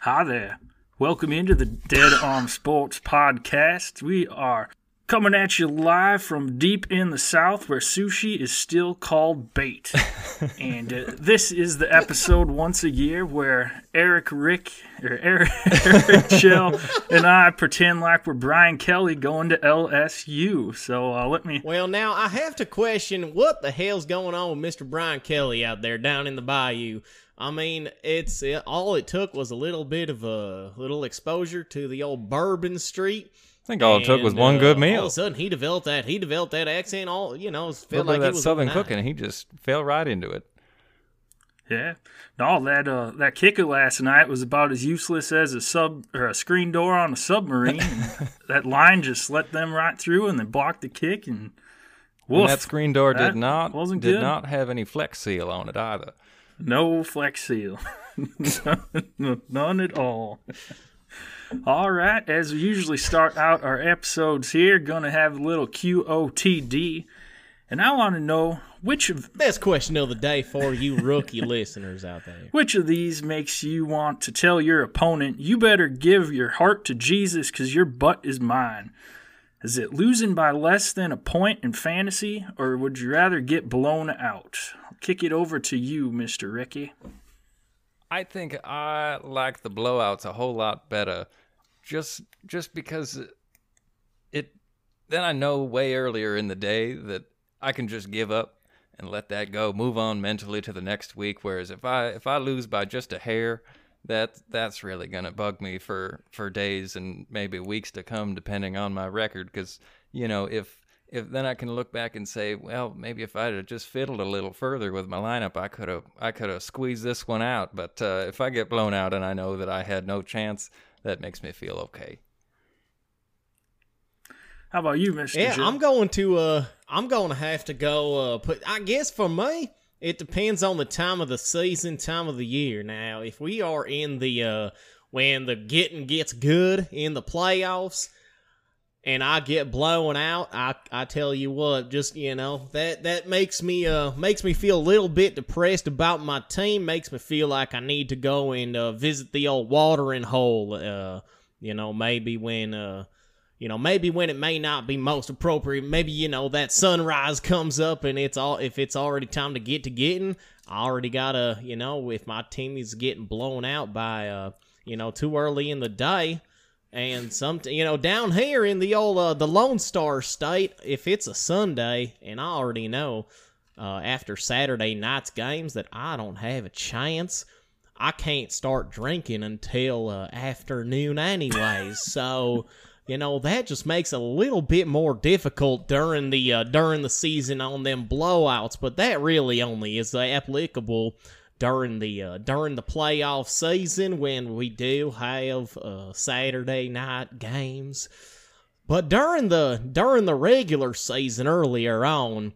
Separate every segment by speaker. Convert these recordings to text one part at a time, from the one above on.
Speaker 1: Hi there. Welcome into the Dead Arm Sports Podcast. We are coming at you live from deep in the South where sushi is still called bait. and uh, this is the episode once a year where Eric Rick or Eric, Eric Chill and I pretend like we're Brian Kelly going to LSU. So uh, let me.
Speaker 2: Well, now I have to question what the hell's going on with Mr. Brian Kelly out there down in the bayou. I mean, it's it, all it took was a little bit of a little exposure to the old Bourbon Street.
Speaker 3: I think all it took was one
Speaker 2: uh,
Speaker 3: good meal.
Speaker 2: All of a sudden, he developed that. He developed that accent. All you know,
Speaker 3: A
Speaker 2: felt like
Speaker 3: bit
Speaker 2: he
Speaker 3: that
Speaker 2: was
Speaker 3: southern
Speaker 2: overnight.
Speaker 3: cooking, he just fell right into it.
Speaker 1: Yeah. No, that uh, that kicker last night was about as useless as a sub or a screen door on a submarine. That line just let them right through and they blocked the kick and
Speaker 3: And that screen door
Speaker 1: That
Speaker 3: did not
Speaker 1: wasn't
Speaker 3: did
Speaker 1: good.
Speaker 3: not have any flex seal on it either.
Speaker 1: No flex seal. None at all. All right, as we usually start out our episodes here, gonna have a little QOTD. And I want to know which of
Speaker 2: Best question of the day for you rookie listeners out there.
Speaker 1: which of these makes you want to tell your opponent, you better give your heart to Jesus because your butt is mine? Is it losing by less than a point in fantasy, or would you rather get blown out? I'll kick it over to you, Mr. Ricky.
Speaker 3: I think I like the blowouts a whole lot better, just just because it. Then I know way earlier in the day that I can just give up and let that go, move on mentally to the next week. Whereas if I if I lose by just a hair, that that's really gonna bug me for for days and maybe weeks to come, depending on my record. Because you know if if then I can look back and say, well, maybe if I'd have just fiddled a little further with my lineup, I could have I could have squeezed this one out. But uh, if I get blown out and I know that I had no chance, that makes me feel okay.
Speaker 1: How about you, Mr.
Speaker 2: Yeah,
Speaker 1: Joe?
Speaker 2: I'm going to uh I'm going to have to go uh put I guess for me it depends on the time of the season, time of the year. Now, if we are in the uh when the getting gets good in the playoffs and I get blown out, I I tell you what, just you know, that that makes me uh makes me feel a little bit depressed about my team, makes me feel like I need to go and uh, visit the old watering hole uh you know, maybe when uh you know maybe when it may not be most appropriate maybe you know that sunrise comes up and it's all if it's already time to get to getting i already gotta you know if my team is getting blown out by uh you know too early in the day and some you know down here in the old uh, the lone star state if it's a sunday and i already know uh, after saturday night's games that i don't have a chance I can't start drinking until uh, afternoon, anyways. so, you know that just makes it a little bit more difficult during the uh, during the season on them blowouts. But that really only is uh, applicable during the uh, during the playoff season when we do have uh, Saturday night games. But during the during the regular season earlier on,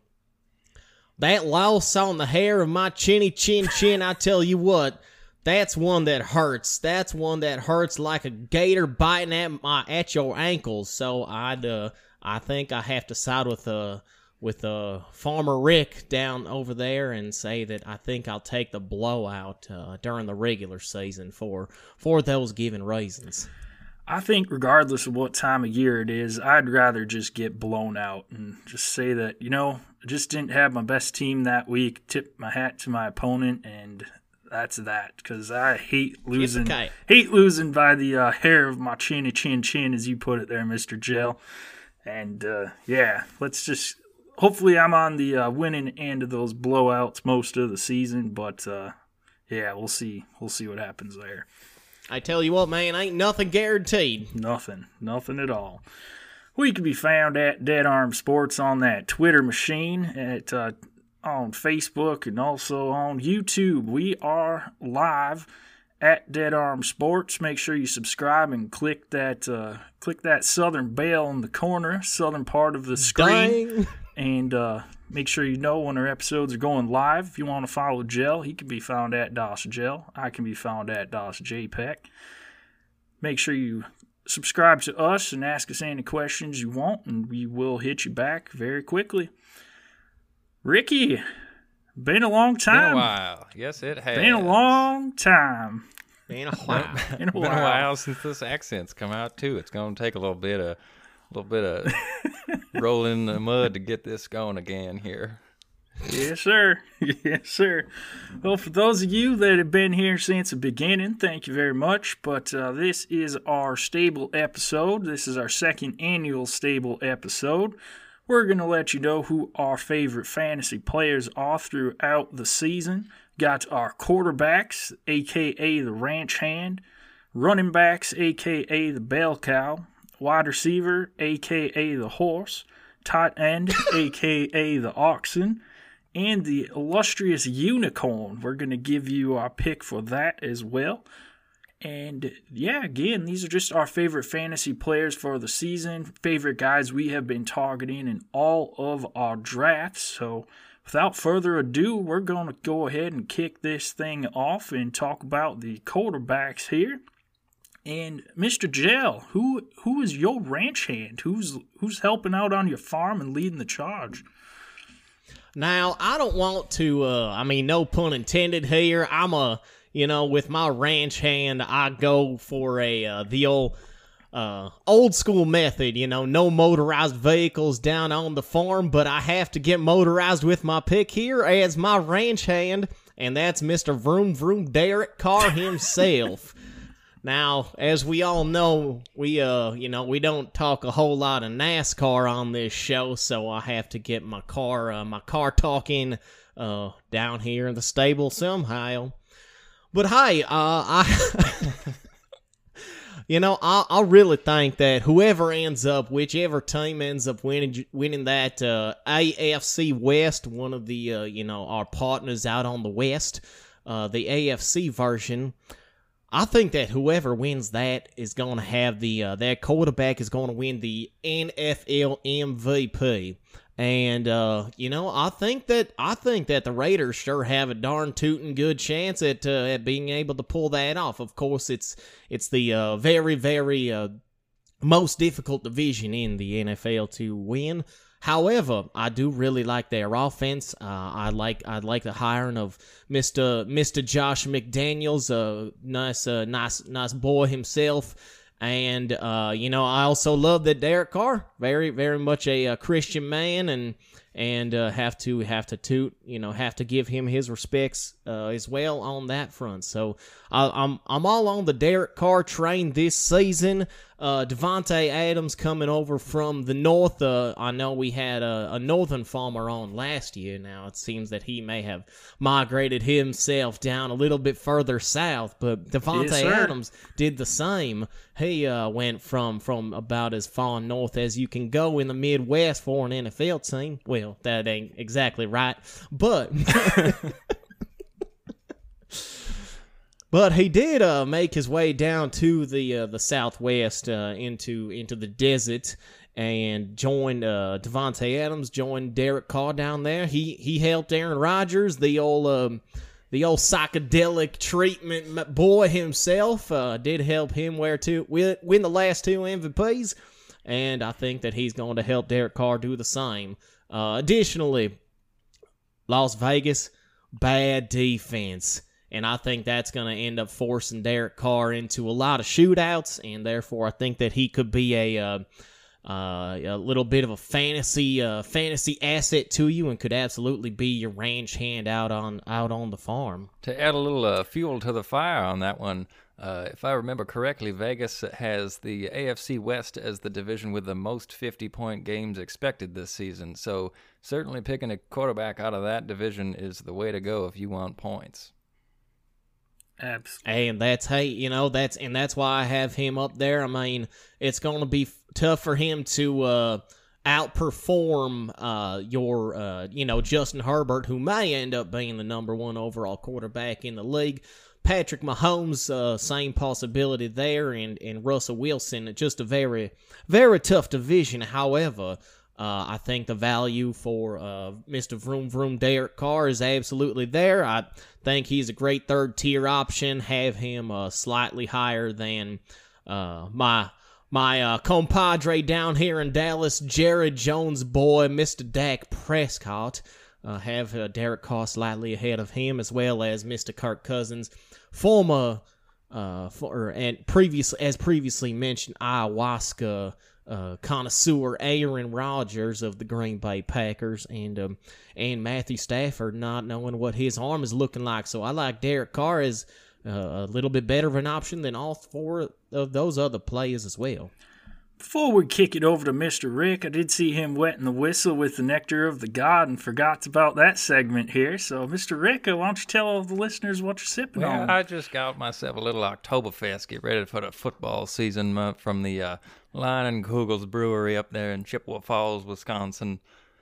Speaker 2: that loss on the hair of my chinny chin chin, I tell you what, that's one that hurts. That's one that hurts like a gator biting at my at your ankles. So I'd uh I think I have to side with uh with uh Farmer Rick down over there and say that I think I'll take the blowout uh, during the regular season for for those given reasons.
Speaker 1: I think, regardless of what time of year it is, I'd rather just get blown out and just say that, you know, I just didn't have my best team that week, tip my hat to my opponent, and that's that. Because I hate losing, hate losing by the uh, hair of my chinny chin chin, as you put it there, Mister Gel. And uh, yeah, let's just. Hopefully, I'm on the uh, winning end of those blowouts most of the season, but uh, yeah, we'll see. We'll see what happens there.
Speaker 2: I tell you what, man, ain't nothing guaranteed.
Speaker 1: Nothing. Nothing at all. We can be found at Dead Arm Sports on that Twitter machine, at uh, on Facebook, and also on YouTube. We are live at Dead Arm Sports. Make sure you subscribe and click that uh, click that southern bell in the corner, southern part of the screen. And uh, make sure you know when our episodes are going live. If you want to follow Gel, he can be found at DOS Gel. I can be found at DOS JPEG. Make sure you subscribe to us and ask us any questions you want, and we will hit you back very quickly. Ricky, been a long
Speaker 3: Been
Speaker 1: time.
Speaker 3: a while. Yes, it has.
Speaker 1: Been a long time.
Speaker 2: Been a while.
Speaker 1: Been a
Speaker 3: Been
Speaker 1: while.
Speaker 3: a while since this accent's come out too. It's gonna take a little bit of, a little bit of rolling in the mud to get this going again here.
Speaker 1: Yes, sir. Yes, sir. Well, for those of you that have been here since the beginning, thank you very much. But uh, this is our stable episode. This is our second annual stable episode. We're going to let you know who our favorite fantasy players are throughout the season. Got our quarterbacks, aka the ranch hand, running backs, aka the bell cow, wide receiver, aka the horse, tight end, aka the oxen, and the illustrious unicorn. We're going to give you our pick for that as well. And yeah, again, these are just our favorite fantasy players for the season, favorite guys we have been targeting in all of our drafts. So without further ado, we're going to go ahead and kick this thing off and talk about the quarterbacks here. And Mr. Gel, who who is your ranch hand? Who's who's helping out on your farm and leading the charge?
Speaker 2: Now, I don't want to, uh, I mean, no pun intended here. I'm a, you know, with my ranch hand, I go for a, uh, the old, uh, old school method, you know, no motorized vehicles down on the farm, but I have to get motorized with my pick here as my ranch hand, and that's Mr. Vroom Vroom Derek Carr himself. Now, as we all know, we uh, you know, we don't talk a whole lot of NASCAR on this show, so I have to get my car, uh, my car talking, uh, down here in the stable somehow. But hey, uh, I, you know, I, I really think that whoever ends up, whichever team ends up winning, winning that uh, AFC West, one of the, uh, you know, our partners out on the West, uh, the AFC version. I think that whoever wins that is going to have the uh, that quarterback is going to win the NFL MVP. And uh, you know, I think that I think that the Raiders sure have a darn tootin' good chance at uh, at being able to pull that off. Of course, it's it's the uh, very very uh, most difficult division in the NFL to win. However, I do really like their offense. Uh, I like I like the hiring of Mister Mister Josh McDaniels, a nice uh, nice nice boy himself, and uh, you know I also love that Derek Carr, very very much a, uh Christian man, and and uh, have to have to toot you know have to give him his respects uh, as well on that front. So I, I'm I'm all on the Derek Carr train this season. Uh, Davante Adams coming over from the north. Uh, I know we had a, a northern farmer on last year. Now it seems that he may have migrated himself down a little bit further south, but Davante
Speaker 1: Yes.
Speaker 2: Adams did the same. He uh, went from from about as far north as you can go in the Midwest for an NFL team. Well, that ain't exactly right, but. But he did uh, make his way down to the uh, the southwest uh, into into the desert and joined uh, Davante Adams, joined Derek Carr down there. He he helped Aaron Rodgers, the old um, the old psychedelic treatment boy himself. Uh, did help him where to win the last two MVPs, and I think that he's going to help Derek Carr do the same. Uh, additionally, Las Vegas, bad defense. And I think that's going to end up forcing Derek Carr into a lot of shootouts, and therefore I think that he could be a uh, uh, a little bit of a fantasy uh, fantasy asset to you, and could absolutely be your range hand out on out on the farm.
Speaker 3: To add a little uh, fuel to the fire on that one, uh, if I remember correctly, Vegas has the AFC West as the division with the most 50 point games expected this season. So certainly picking a quarterback out of that division is the way to go if you want points.
Speaker 1: Abs-
Speaker 2: And that's hey, you know that's and that's why I have him up there. I mean, it's going to be f- tough for him to uh, outperform uh, your uh, you know Justin Herbert, who may end up being the number one overall quarterback in the league. Patrick Mahomes, uh, same possibility there, and and Russell Wilson, just a very very tough division. However. Uh, I think the value for uh, Mr. Vroom Vroom Derek Carr is absolutely there. I think he's a great third tier option. Have him uh, slightly higher than uh, my my uh, compadre down here in Dallas, Jared Jones' boy, Mr. Dak Prescott. Uh, have Derek Carr slightly ahead of him, as well as Mr. Kirk Cousins, former uh, for and previously as previously mentioned, ayahuasca uh, connoisseur Aaron Rodgers of the Green Bay Packers, and um, and Matthew Stafford not knowing what his arm is looking like. So I like Derek Carr as uh, a little bit better of an option than all four of those other players as well.
Speaker 1: Before we kick it over to Mr. Rick, I did see him wetting the whistle with the nectar of the god and forgot about that segment here. So, Mr. Rick, why don't you tell all the listeners what you're sipping
Speaker 3: Well,
Speaker 1: on?
Speaker 3: I just got myself a little Oktoberfest. Get ready for the football season uh, from the uh, Leinenkugel's Brewery up there in Chippewa Falls, Wisconsin.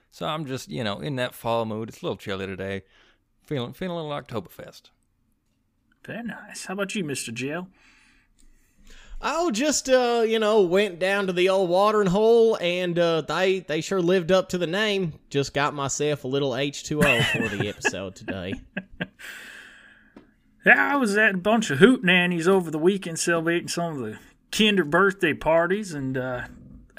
Speaker 3: So I'm just, you know, in that fall mood. It's a little chilly today. Feeling feeling a little Oktoberfest.
Speaker 1: Very nice. How about you, Mr. Jill?
Speaker 2: Oh, just uh, you know, went down to the old watering hole, and uh, they they sure lived up to the name. Just got myself a little H two O for the episode today.
Speaker 1: Yeah, I was at a bunch of hoot nannies over the weekend celebrating some of the kinder birthday parties and uh,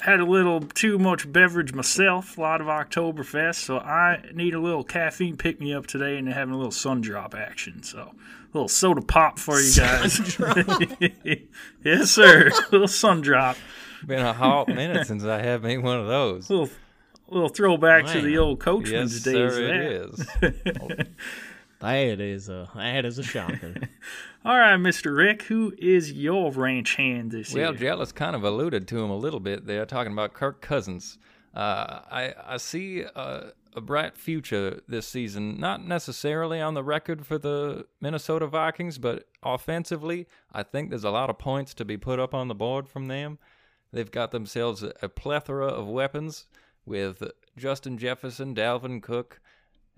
Speaker 1: had a little too much beverage myself, a lot of Oktoberfest, so I need a little caffeine pick me up today and having a little sun drop action. So, a little soda pop for you guys. yes, sir. A little sun drop.
Speaker 3: Been a hot minute since I have made one of those.
Speaker 1: little little throwback to the old coachman's
Speaker 3: Yes,
Speaker 1: days.
Speaker 3: sir, it is.
Speaker 2: That is a that is a shocker.
Speaker 1: All right, Mr. Rick, who is your ranch hand this
Speaker 3: Well,
Speaker 1: year?
Speaker 3: Well, Jealous kind of alluded to him a little bit there, talking about Kirk Cousins. Uh, I I see a, a bright future this season, not necessarily on the record for the Minnesota Vikings, but offensively, I think there's a lot of points to be put up on the board from them. They've got themselves a, a plethora of weapons with Justin Jefferson, Dalvin Cook,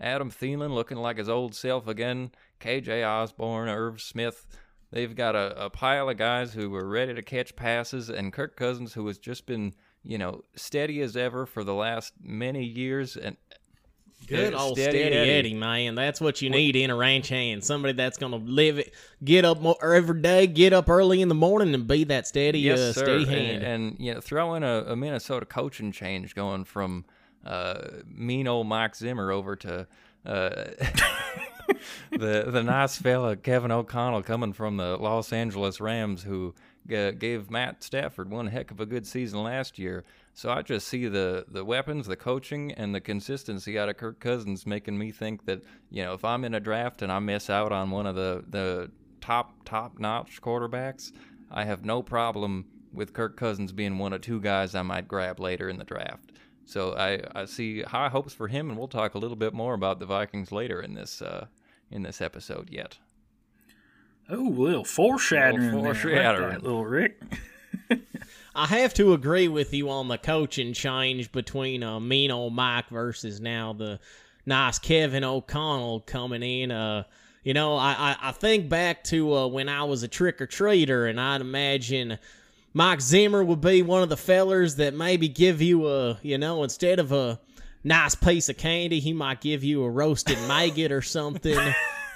Speaker 3: Adam Thielen looking like his old self again, KJ Osborne, Irv Smith. They've got a, a pile of guys who were ready to catch passes, and Kirk Cousins, who has just been, you know, steady as ever for the last many years. And
Speaker 2: Good old steady, Eddie. man. That's what you need in a ranch hand. Somebody that's gonna live it, get up mo- every day, get up early in the morning, and be that steady,
Speaker 3: yes,
Speaker 2: uh, steady
Speaker 3: And,
Speaker 2: hand.
Speaker 3: and you know, throw in a, a Minnesota coaching change, going from uh, mean old Mike Zimmer over to uh, the the nice fella Kevin O'Connell coming from the Los Angeles Rams, who g- gave Matt Stafford one heck of a good season last year. So I just see the the weapons, the coaching, and the consistency out of Kirk Cousins making me think that you know if I'm in a draft and I miss out on one of the the top top notch quarterbacks, I have no problem with Kirk Cousins being one of two guys I might grab later in the draft. So I, I see high hopes for him, and we'll talk a little bit more about the Vikings later in this uh, in this episode yet.
Speaker 1: Oh, a little foreshadowing.
Speaker 3: Little
Speaker 1: there. Like
Speaker 3: foreshadowing.
Speaker 1: that, little Rick.
Speaker 2: I have to agree with you on the coaching change between uh, mean old Mike versus now the nice Kevin O'Connell coming in. Uh, you know, I, I, I think back to uh, when I was a trick or treater, and I'd imagine Mike Zimmer would be one of the fellers that maybe give you a, you know, instead of a nice piece of candy, he might give you a roasted maggot or something.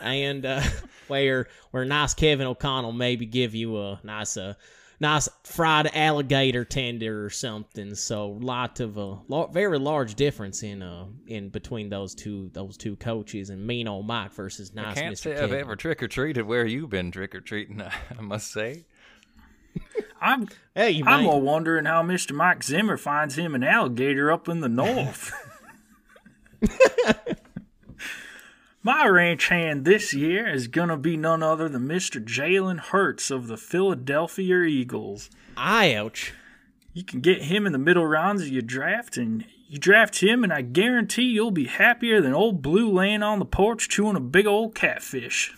Speaker 2: and uh, where where nice Kevin O'Connell maybe give you a nice uh, nice fried alligator tender or something. So lot of a lar- very large difference in uh in between those two those two coaches and mean old Mike versus
Speaker 3: I
Speaker 2: nice
Speaker 3: can't
Speaker 2: Mr.
Speaker 3: say I've ever trick or treated where you've been trick or treating. I must say.
Speaker 1: I'm
Speaker 2: Hey, you
Speaker 1: I'm more wondering how Mr. Mike Zimmer finds him an alligator up in the north. My ranch hand this year is gonna be none other than Mr. Jalen Hurts of the Philadelphia Eagles.
Speaker 2: I ouch.
Speaker 1: You can get him in the middle rounds of your draft, and you draft him, and I guarantee you'll be happier than old Blue laying on the porch chewing a big old catfish.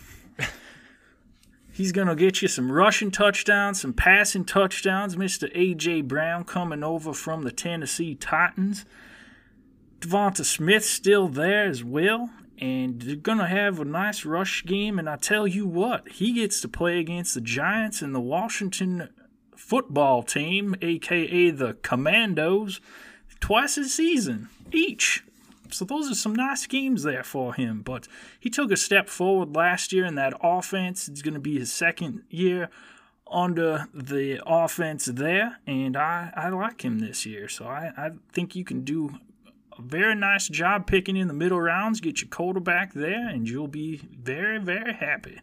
Speaker 1: He's going to get you some rushing touchdowns, some passing touchdowns. Mr. A.J. Brown coming over from the Tennessee Titans. DeVonta Smith still there as well. And they're going to have a nice rush game. And I tell you what, he gets to play against the Giants and the Washington football team, aka the Commandos, twice a season each. So those are some nice games there for him. But he took a step forward last year in that offense. It's going to be his second year under the offense there, and I, I like him this year. So I, I think you can do a very nice job picking in the middle rounds, get your quarterback there, and you'll be very, very happy.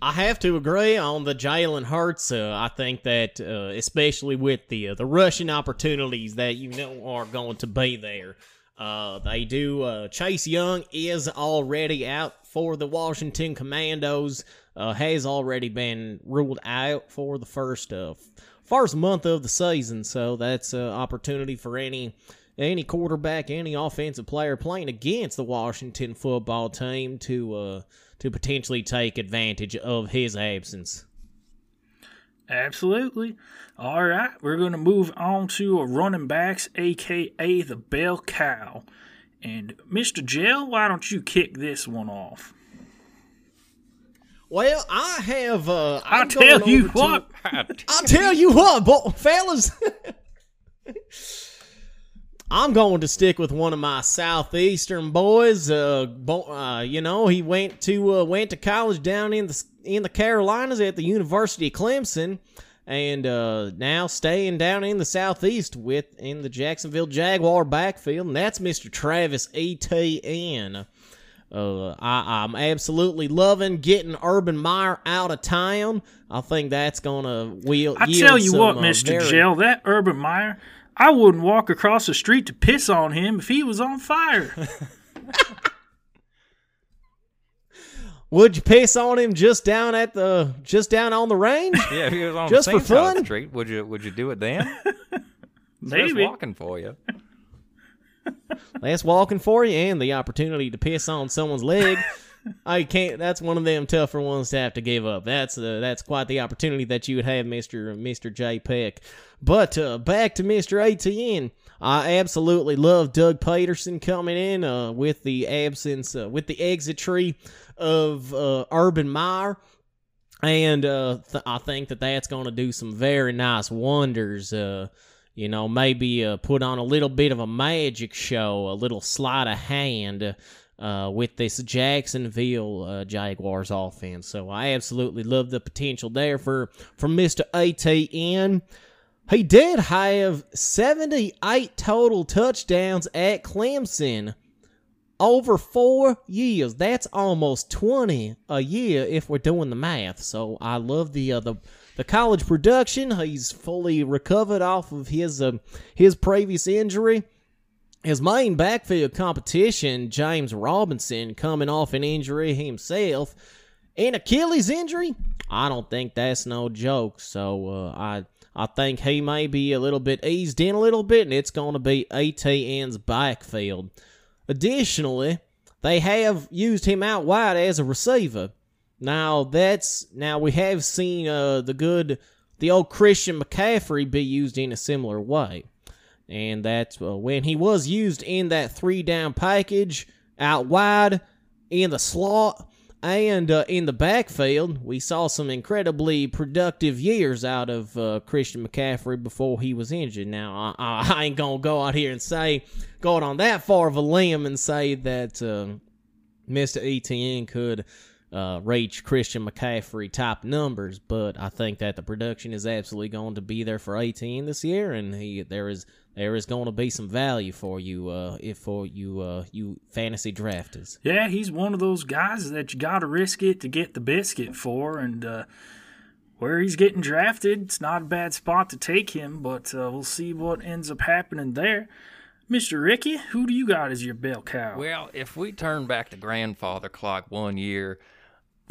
Speaker 2: I have to agree on the Jalen Hurts. Uh, I think that, uh, especially with the uh, the rushing opportunities that you know are going to be there, uh, they do. Uh, Chase Young is already out for the Washington Commandos. Uh, has already been ruled out for the first first month of the season, so that's an opportunity for any any quarterback, any offensive player playing against the Washington football team to to potentially take advantage of his absence.
Speaker 1: Absolutely. All right, we're going to move on to a running backs, aka the bell cow. And Mr. Jell, why don't you kick this one off?
Speaker 2: Well, I have. Uh,
Speaker 1: I tell you what.
Speaker 2: I tell you what, bo- fellas. I'm going to stick with one of my southeastern boys. Uh, bo- uh you know, he went to uh, went to college down in the in the Carolinas at the University of Clemson, and uh, now staying down in the southeast with in the Jacksonville Jaguar backfield, and that's Mr. Travis Etienne. Uh, I, I'm absolutely loving getting Urban Meyer out of town. I think that's gonna wheel.
Speaker 1: I tell you
Speaker 2: some,
Speaker 1: what,
Speaker 2: uh,
Speaker 1: Mister
Speaker 2: very-
Speaker 1: Jell, that Urban Meyer, I wouldn't walk across the street to piss on him if he was on fire.
Speaker 2: Would you piss on him just down at the just down on the range?
Speaker 3: Yeah, if he was on
Speaker 2: Just for
Speaker 3: St. South
Speaker 2: fun?
Speaker 3: Street, would you would you do it then?
Speaker 1: Maybe.
Speaker 3: Just walking for you.
Speaker 2: That's walking for you and the opportunity to piss on someone's leg. I can't. That's one of them tougher ones to have to give up. That's uh, that's quite the opportunity that you would have, Mister Mister J Peck. But uh, back to Mister Etienne. I absolutely love Doug Pederson coming in uh, with the absence, uh, with the exitry of uh, Urban Meyer. And uh, th- I think that that's going to do some very nice wonders. You know, maybe uh, put on a little bit of a magic show, a little sleight of hand uh, with this Jacksonville uh, Jaguars offense. So I absolutely love the potential there for, for Mr. Etienne. He did have 78 total touchdowns at Clemson over four years. That's almost 20 a year if we're doing the math. So I love the uh, the the college production. He's fully recovered off of his uh, his previous injury. His main backfield competition, James Robinson, coming off an injury himself, an Achilles injury. I don't think that's no joke. So uh, I I think he may be a little bit eased in a little bit, and it's going to be Etienne's backfield. Additionally, they have used him out wide as a receiver. Now that's now we have seen uh, the good the old Christian McCaffrey be used in a similar way, and that's uh, when he was used in that three down package out wide in the slot and uh, in the backfield. We saw some incredibly productive years out of uh, Christian McCaffrey before he was injured. Now I, I ain't gonna go out here and say go out on that far of a limb and say that uh, Mr. Etienne could uh, reach Christian McCaffrey type numbers, but I think that the production is absolutely going to be there for Etienne this year, and he there is there is going to be some value for you uh, if for you uh, you fantasy drafters.
Speaker 1: yeah, he's one of those guys that you got to risk it to get the biscuit for, and uh, where he's getting drafted, it's not a bad spot to take him, but uh, we'll see what ends up happening there. Mr. Ricky, who do you got as your bell cow?
Speaker 3: Well, if we turn back the grandfather clock one year,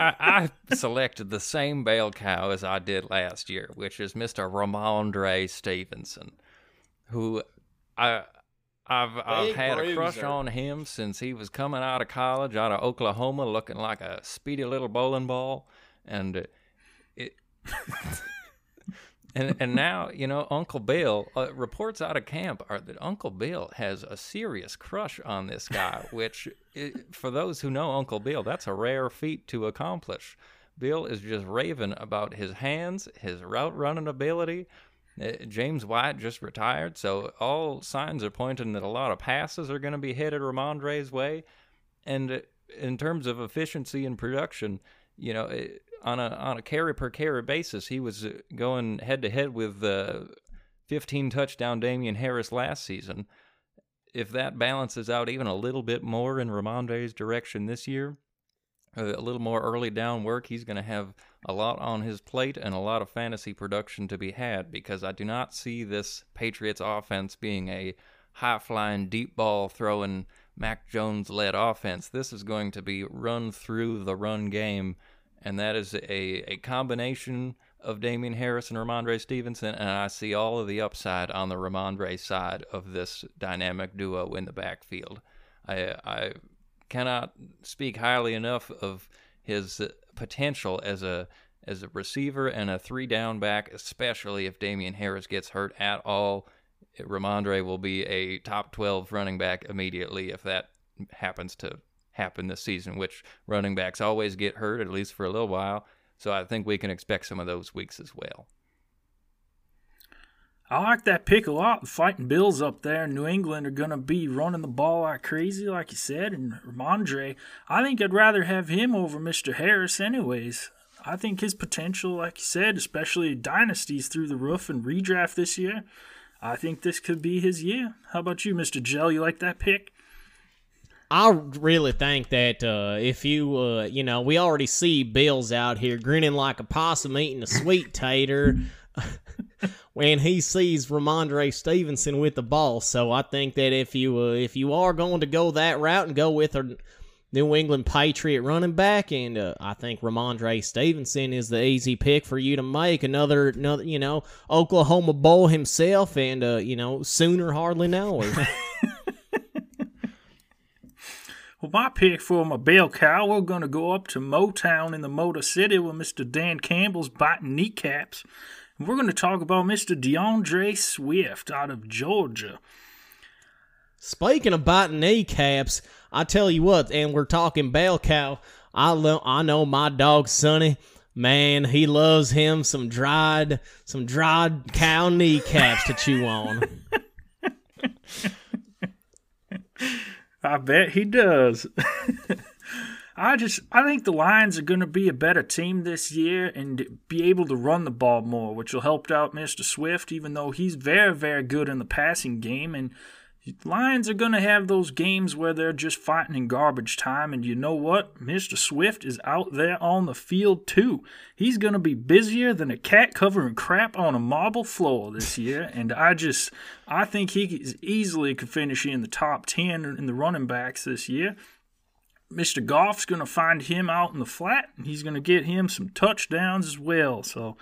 Speaker 3: I, I selected the same bell cow as I did last year, which is Mr. Rhamondre Stevenson, who I I've I've had a crush on him since he was coming out of college, out of Oklahoma, looking like a speedy little bowling ball, and it. And and now you know Uncle Bill uh, reports out of camp are that Uncle Bill has a serious crush on this guy, which i for those who know Uncle Bill, that's a rare feat to accomplish. Bill is just raving about his hands, his route running ability. Uh, James White just retired, so all signs are pointing that a lot of passes are going to be headed Rhamondre's way. And uh, in terms of efficiency and production, you know, on a on a carry per carry basis, he was uh, going head to head with uh, 15 touchdown Damien Harris last season. If that balances out even a little bit more in Rhamondre's direction this year, a little more early down work, he's going to have a lot on his plate and a lot of fantasy production to be had because I do not see this Patriots offense being a high flying, deep ball throwing, Mac Jones led offense. This is going to be run through the run game, and that is a, a combination of Damien Harris and Rhamondre Stevenson, and I see all of the upside on the Rhamondre side of this dynamic duo in the backfield. I, I cannot speak highly enough of his potential as a as a receiver and a three down back, especially if Damien Harris gets hurt at all. Rhamondre will be a top 12 running back immediately if that happens to happen this season, which running backs always get hurt, at least for a little while. So I think we can expect some of those weeks as well.
Speaker 1: I like that pick a lot. The fighting Bills up there in New England are going to be running the ball like crazy, like you said. And Rhamondre, I think I'd rather have him over Mr. Harris, anyways. I think his potential, like you said, especially dynasties through the roof and redraft this year, I think this could be his year. How about you, Mr. Gel? You like that pick?
Speaker 2: I really think that uh, if you, uh, you know, we already see Bills out here grinning like a possum eating a sweet tater when he sees Rhamondre Stevenson with the ball. So I think that if you uh, if you are going to go that route and go with a New England Patriot running back, and uh, I think Rhamondre Stevenson is the easy pick for you to make. Another, another, you know, Oklahoma Bowl himself, and uh, you know, sooner hardly know
Speaker 1: Well, my pick for my bell cow, we're going to go up to Motown in the Motor City with Mr. Dan Campbell's biting kneecaps. And we're going to talk about Mr. DeAndre Swift out of Georgia.
Speaker 2: Speaking of biting kneecaps, I tell you what, and we're talking bell cow. I lo- I know my dog Sonny. Man, he loves him some dried some dried cow kneecaps to chew on.
Speaker 1: I bet he does. I just I think the Lions are going to be a better team this year and be able to run the ball more, which will help out Mr. Swift, even though he's very very good in the passing game. And Lions are going to have those games where they're just fighting in garbage time, and you know what? Mr. Swift is out there on the field too. He's going to be busier than a cat covering crap on a marble floor this year, and I just I think he easily could finish in the top ten in the running backs this year. Mr. Goff's going to find him out in the flat, and he's going to get him some touchdowns as well. So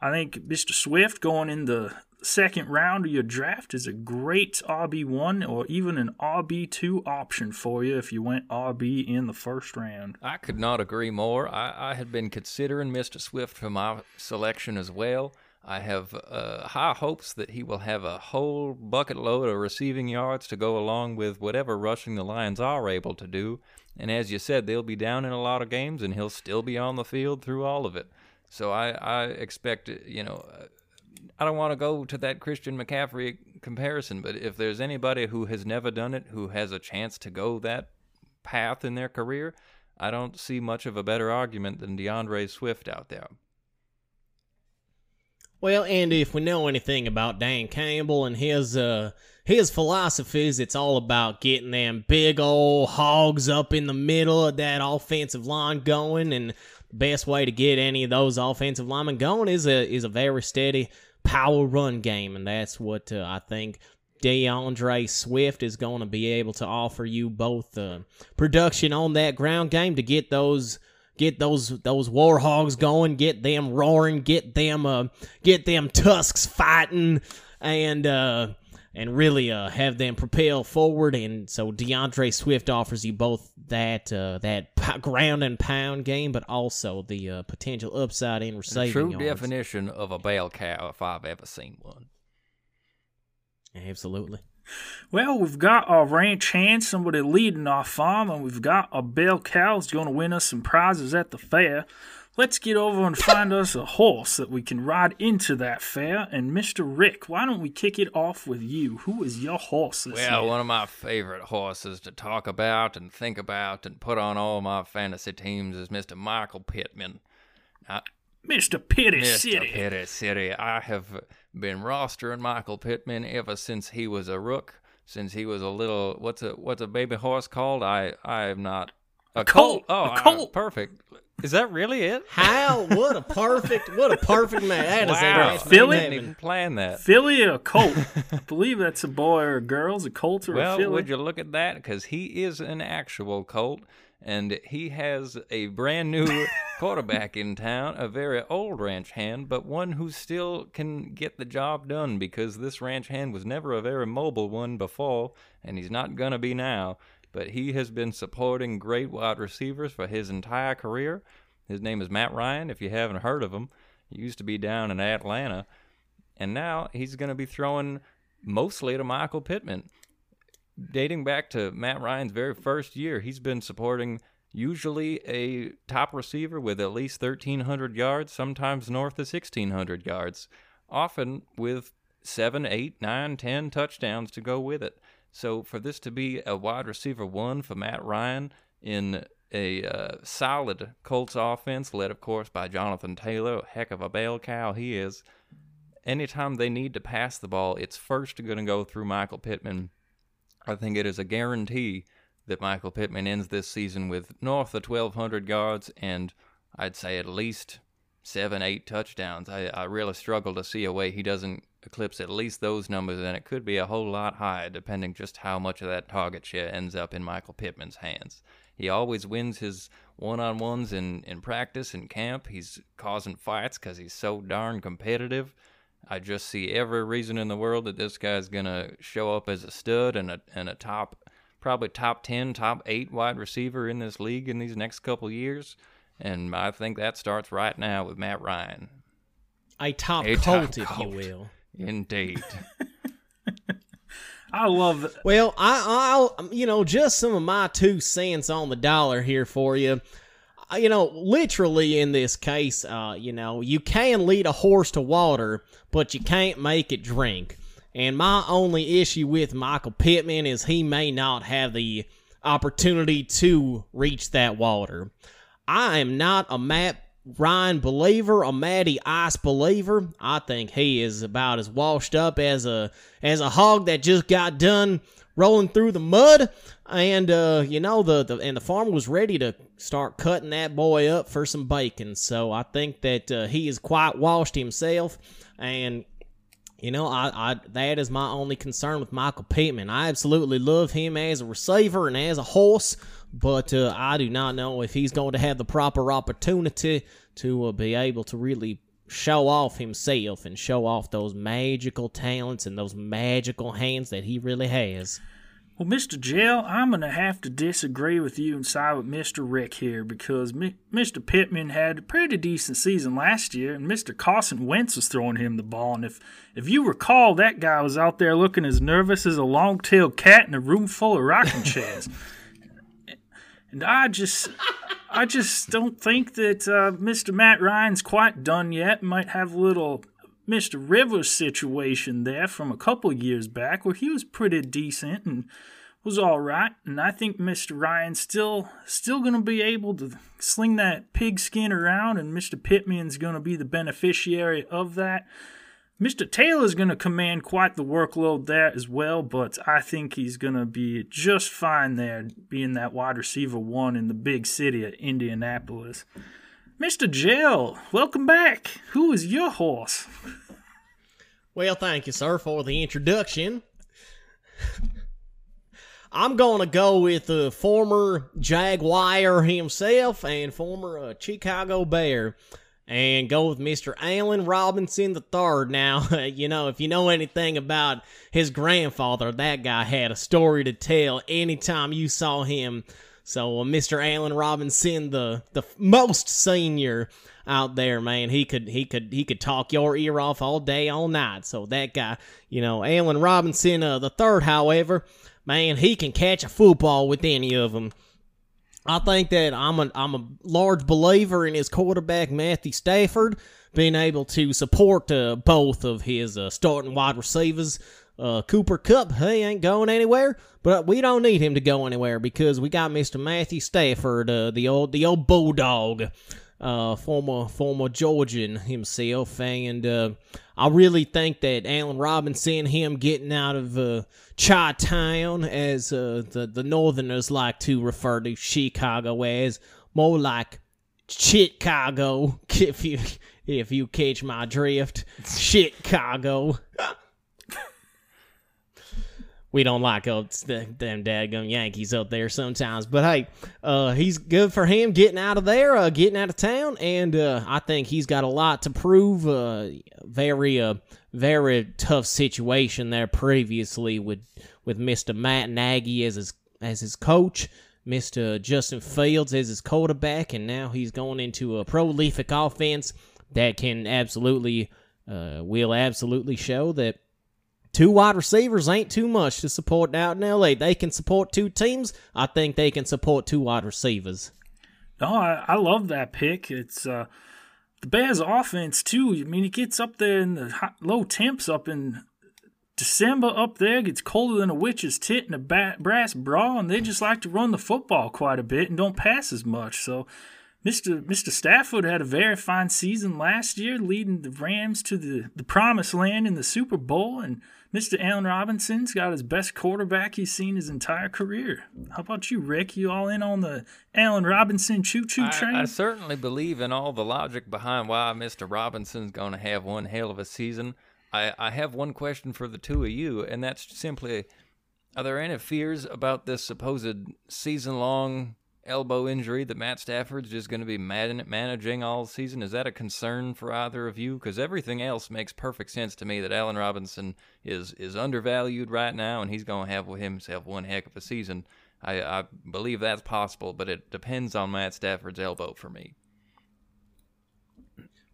Speaker 1: I think Mr. Swift going in the second round of your draft is a great RB1 or even an RB2 option for you if you went RB in the first round.
Speaker 3: I could not agree more. I, I had been considering Mr. Swift for my selection as well. I have uh, high hopes that he will have a whole bucket load of receiving yards to go along with whatever rushing the Lions are able to do. And as you said, they'll be down in a lot of games, and he'll still be on the field through all of it. So I, I expect, you know, I don't want to go to that Christian McCaffrey comparison, but if there's anybody who has never done it, who has a chance to go that path in their career, I don't see much of a better argument than DeAndre Swift out there.
Speaker 2: Well, Andy, if we know anything about Dan Campbell and his uh his philosophies, it's all about getting them big old hogs up in the middle of that offensive line going and the best way to get any of those offensive linemen going is a is a very steady power run game, and that's what uh, I think DeAndre Swift is going to be able to offer you both uh, production on that ground game to get those get those those war hogs going, get them roaring, get them uh, get them tusks fighting, and uh, and really uh, have them propel forward. And so DeAndre Swift offers you both that uh, that ground and pound game, but also the uh, potential upside in receiving.
Speaker 3: true
Speaker 2: yards.
Speaker 3: definition of a bell cow, if I've ever seen one.
Speaker 2: Absolutely.
Speaker 1: Well, we've got our ranch hand, somebody leading our farm, and we've got our bell cows going to win us some prizes at the fair. Let's get over and find us a horse that we can ride into that fair. And Mr. Rick, why don't we kick it off with you? Who is your horse this
Speaker 3: Well,
Speaker 1: year?
Speaker 3: one of my favorite horses to talk about and think about and put on all my fantasy teams is Mr. Michael Pittman. Now,
Speaker 1: Mr. Pitty
Speaker 3: Mr.
Speaker 1: City.
Speaker 3: Petty City. I have been rostering Michael Pittman ever since he was a rook, since he was a little what's a what's a baby horse called? I I am not a,
Speaker 1: colt.
Speaker 3: Oh,
Speaker 1: a colt.
Speaker 3: perfect. Is that really it?
Speaker 2: How? What a perfect, what a perfect man. That is a
Speaker 3: Wow.
Speaker 2: match
Speaker 1: Philly?
Speaker 3: I
Speaker 2: made in
Speaker 3: didn't even plan that.
Speaker 1: Philly or a colt? I believe that's a boy or a girl. Is a colt or a
Speaker 3: Philly.
Speaker 1: Well,
Speaker 3: would you look at that? Because he is an actual Colt, and he has a brand new quarterback in town, a very old ranch hand, but one who still can get the job done because this ranch hand was never a very mobile one before, and he's not going to be now. But he has been supporting great wide receivers for his entire career. His name is Matt Ryan, if you haven't heard of him. He used to be down in Atlanta, and now he's going to be throwing mostly to Michael Pittman dating back to Matt Ryan's very first year, he's been supporting usually a top receiver with at least 1,300 yards, sometimes north of 1,600 yards, often with seven, eight, nine, ten touchdowns to go with it. So for this to be a wide receiver one for Matt Ryan in a uh, solid Colts offense, led of course by Jonathan Taylor, heck of a bell cow he is. Anytime they need to pass the ball, it's first going to go through Michael Pittman. I think it is a guarantee that Michael Pittman ends this season with north of 1,200 yards and I'd say at least seven, eight touchdowns. I, I really struggle to see a way he doesn't eclipse at least those numbers, and it could be a whole lot higher depending just how much of that target share ends up in Michael Pittman's hands. He always wins his one on ones in, in practice and camp. He's causing fights because he's so darn competitive. I just see every reason in the world that this guy's gonna show up as a stud and a and a top, probably top ten, top eight wide receiver in this league in these next couple years. And I think that starts right now with Matt Ryan.
Speaker 2: A top
Speaker 3: A top
Speaker 2: if
Speaker 3: Colt.
Speaker 2: you will.
Speaker 3: Indeed.
Speaker 1: I love it.
Speaker 2: Well, I, I'll, you know, just some of my two cents on the dollar here for you. Uh, You know, literally in this case, uh, you know, you can lead a horse to water, but you can't make it drink. And my only issue with Michael Pittman is he may not have the opportunity to reach that water. I am not a Matt Ryan believer, a Matty Ice believer. I think he is about as washed up as a as a hog that just got done rolling through the mud. And uh, you know the, the and the farmer was ready to start cutting that boy up for some bacon. So I think that uh, he is quite washed himself. And you know, I, I that is my only concern with Michael Pittman. I absolutely love him as a receiver and as a horse, but uh, I do not know if he's going to have the proper opportunity to uh, be able to really show off himself and show off those magical talents and those magical hands that he really has.
Speaker 1: Well, Mr. Jail, I'm going to have to disagree with you and side with Mr. Rick here because Mr. Pittman had a pretty decent season last year, and Mr. Carson Wentz was throwing him the ball. And if, if you recall, that guy was out there looking as nervous as a long tailed cat in a room full of rocking chairs. and I just. I just don't think that uh, Mr. Matt Ryan's quite done yet. Might have a little Mr. Rivers situation there from a couple years back where he was pretty decent and was all right. And I think Mr. Ryan's still still going to be able to sling that pigskin around, and Mr. Pittman's going to be the beneficiary of that. Mr. Taylor's going to command quite the workload there as well, but I think he's going to be just fine there, being that wide receiver one in the big city of Indianapolis. Mr. Jail, welcome back. Who is your horse?
Speaker 2: Well, thank you, sir, for the introduction. I'm going to go with the former Jaguar himself and former uh, Chicago Bear and go with Mr. Allen Robinson III. Now, you know, if you know anything about his grandfather, that guy had a story to tell anytime you saw him. So, uh, Mr. Allen Robinson, the the most senior out there, man, he could he could he could talk your ear off all day, all night. So that guy, you know, Allen Robinson uh, the third, however, man, he can catch a football with any of them. I think that I'm a I'm a large believer in his quarterback Matthew Stafford being able to support uh, both of his uh, starting wide receivers. Uh, Cooper Kupp, he ain't going anywhere, but we don't need him to go anywhere because we got Mr. Matthew Stafford, uh, the old the old bulldog, uh, former former Georgian himself, and uh, I really think that Allen Robinson, him getting out of uh, Chi Town, as uh, the the Northerners like to refer to Chicago as, more like Chicago, if you if you catch my drift, Chicago. we don't like uh, them dadgum Yankees up there sometimes. But hey, uh, he's good for him getting out of there, uh, getting out of town, and uh, I think he's got a lot to prove. Uh, very, uh, very tough situation there previously with with Mister Matt Nagy as his as his coach. Mr. Justin Fields as his quarterback, and now he's going into a prolific offense that can absolutely, uh, will absolutely show that two wide receivers ain't too much to support out in LA. They can support two teams. I think they can support two wide receivers.
Speaker 1: No, I, I love that pick. It's uh, the Bears' offense too. I mean, it gets up there in the hot, low temps up in December up there gets colder than a witch's tit in a bat, brass bra, and they just like to run the football quite a bit and don't pass as much. So, Mr. Mr. Stafford had a very fine season last year, leading the Rams to the, the promised land in the Super Bowl, and Mr. Allen Robinson's got his best quarterback he's seen his entire career. How about you, Rick? You all in on the Allen Robinson choo choo train?
Speaker 3: I, I certainly believe in all the logic behind why Mr. Robinson's going to have one hell of a season. I, I have one question for the two of you, and that's simply are there any fears about this supposed season long elbow injury that Matt Stafford's just going to be man- managing all season? Is that a concern for either of you? Because everything else makes perfect sense to me that Allen Robinson is is undervalued right now, and he's going to have with himself one heck of a season. I, I believe that's possible, but it depends on Matt Stafford's elbow for me.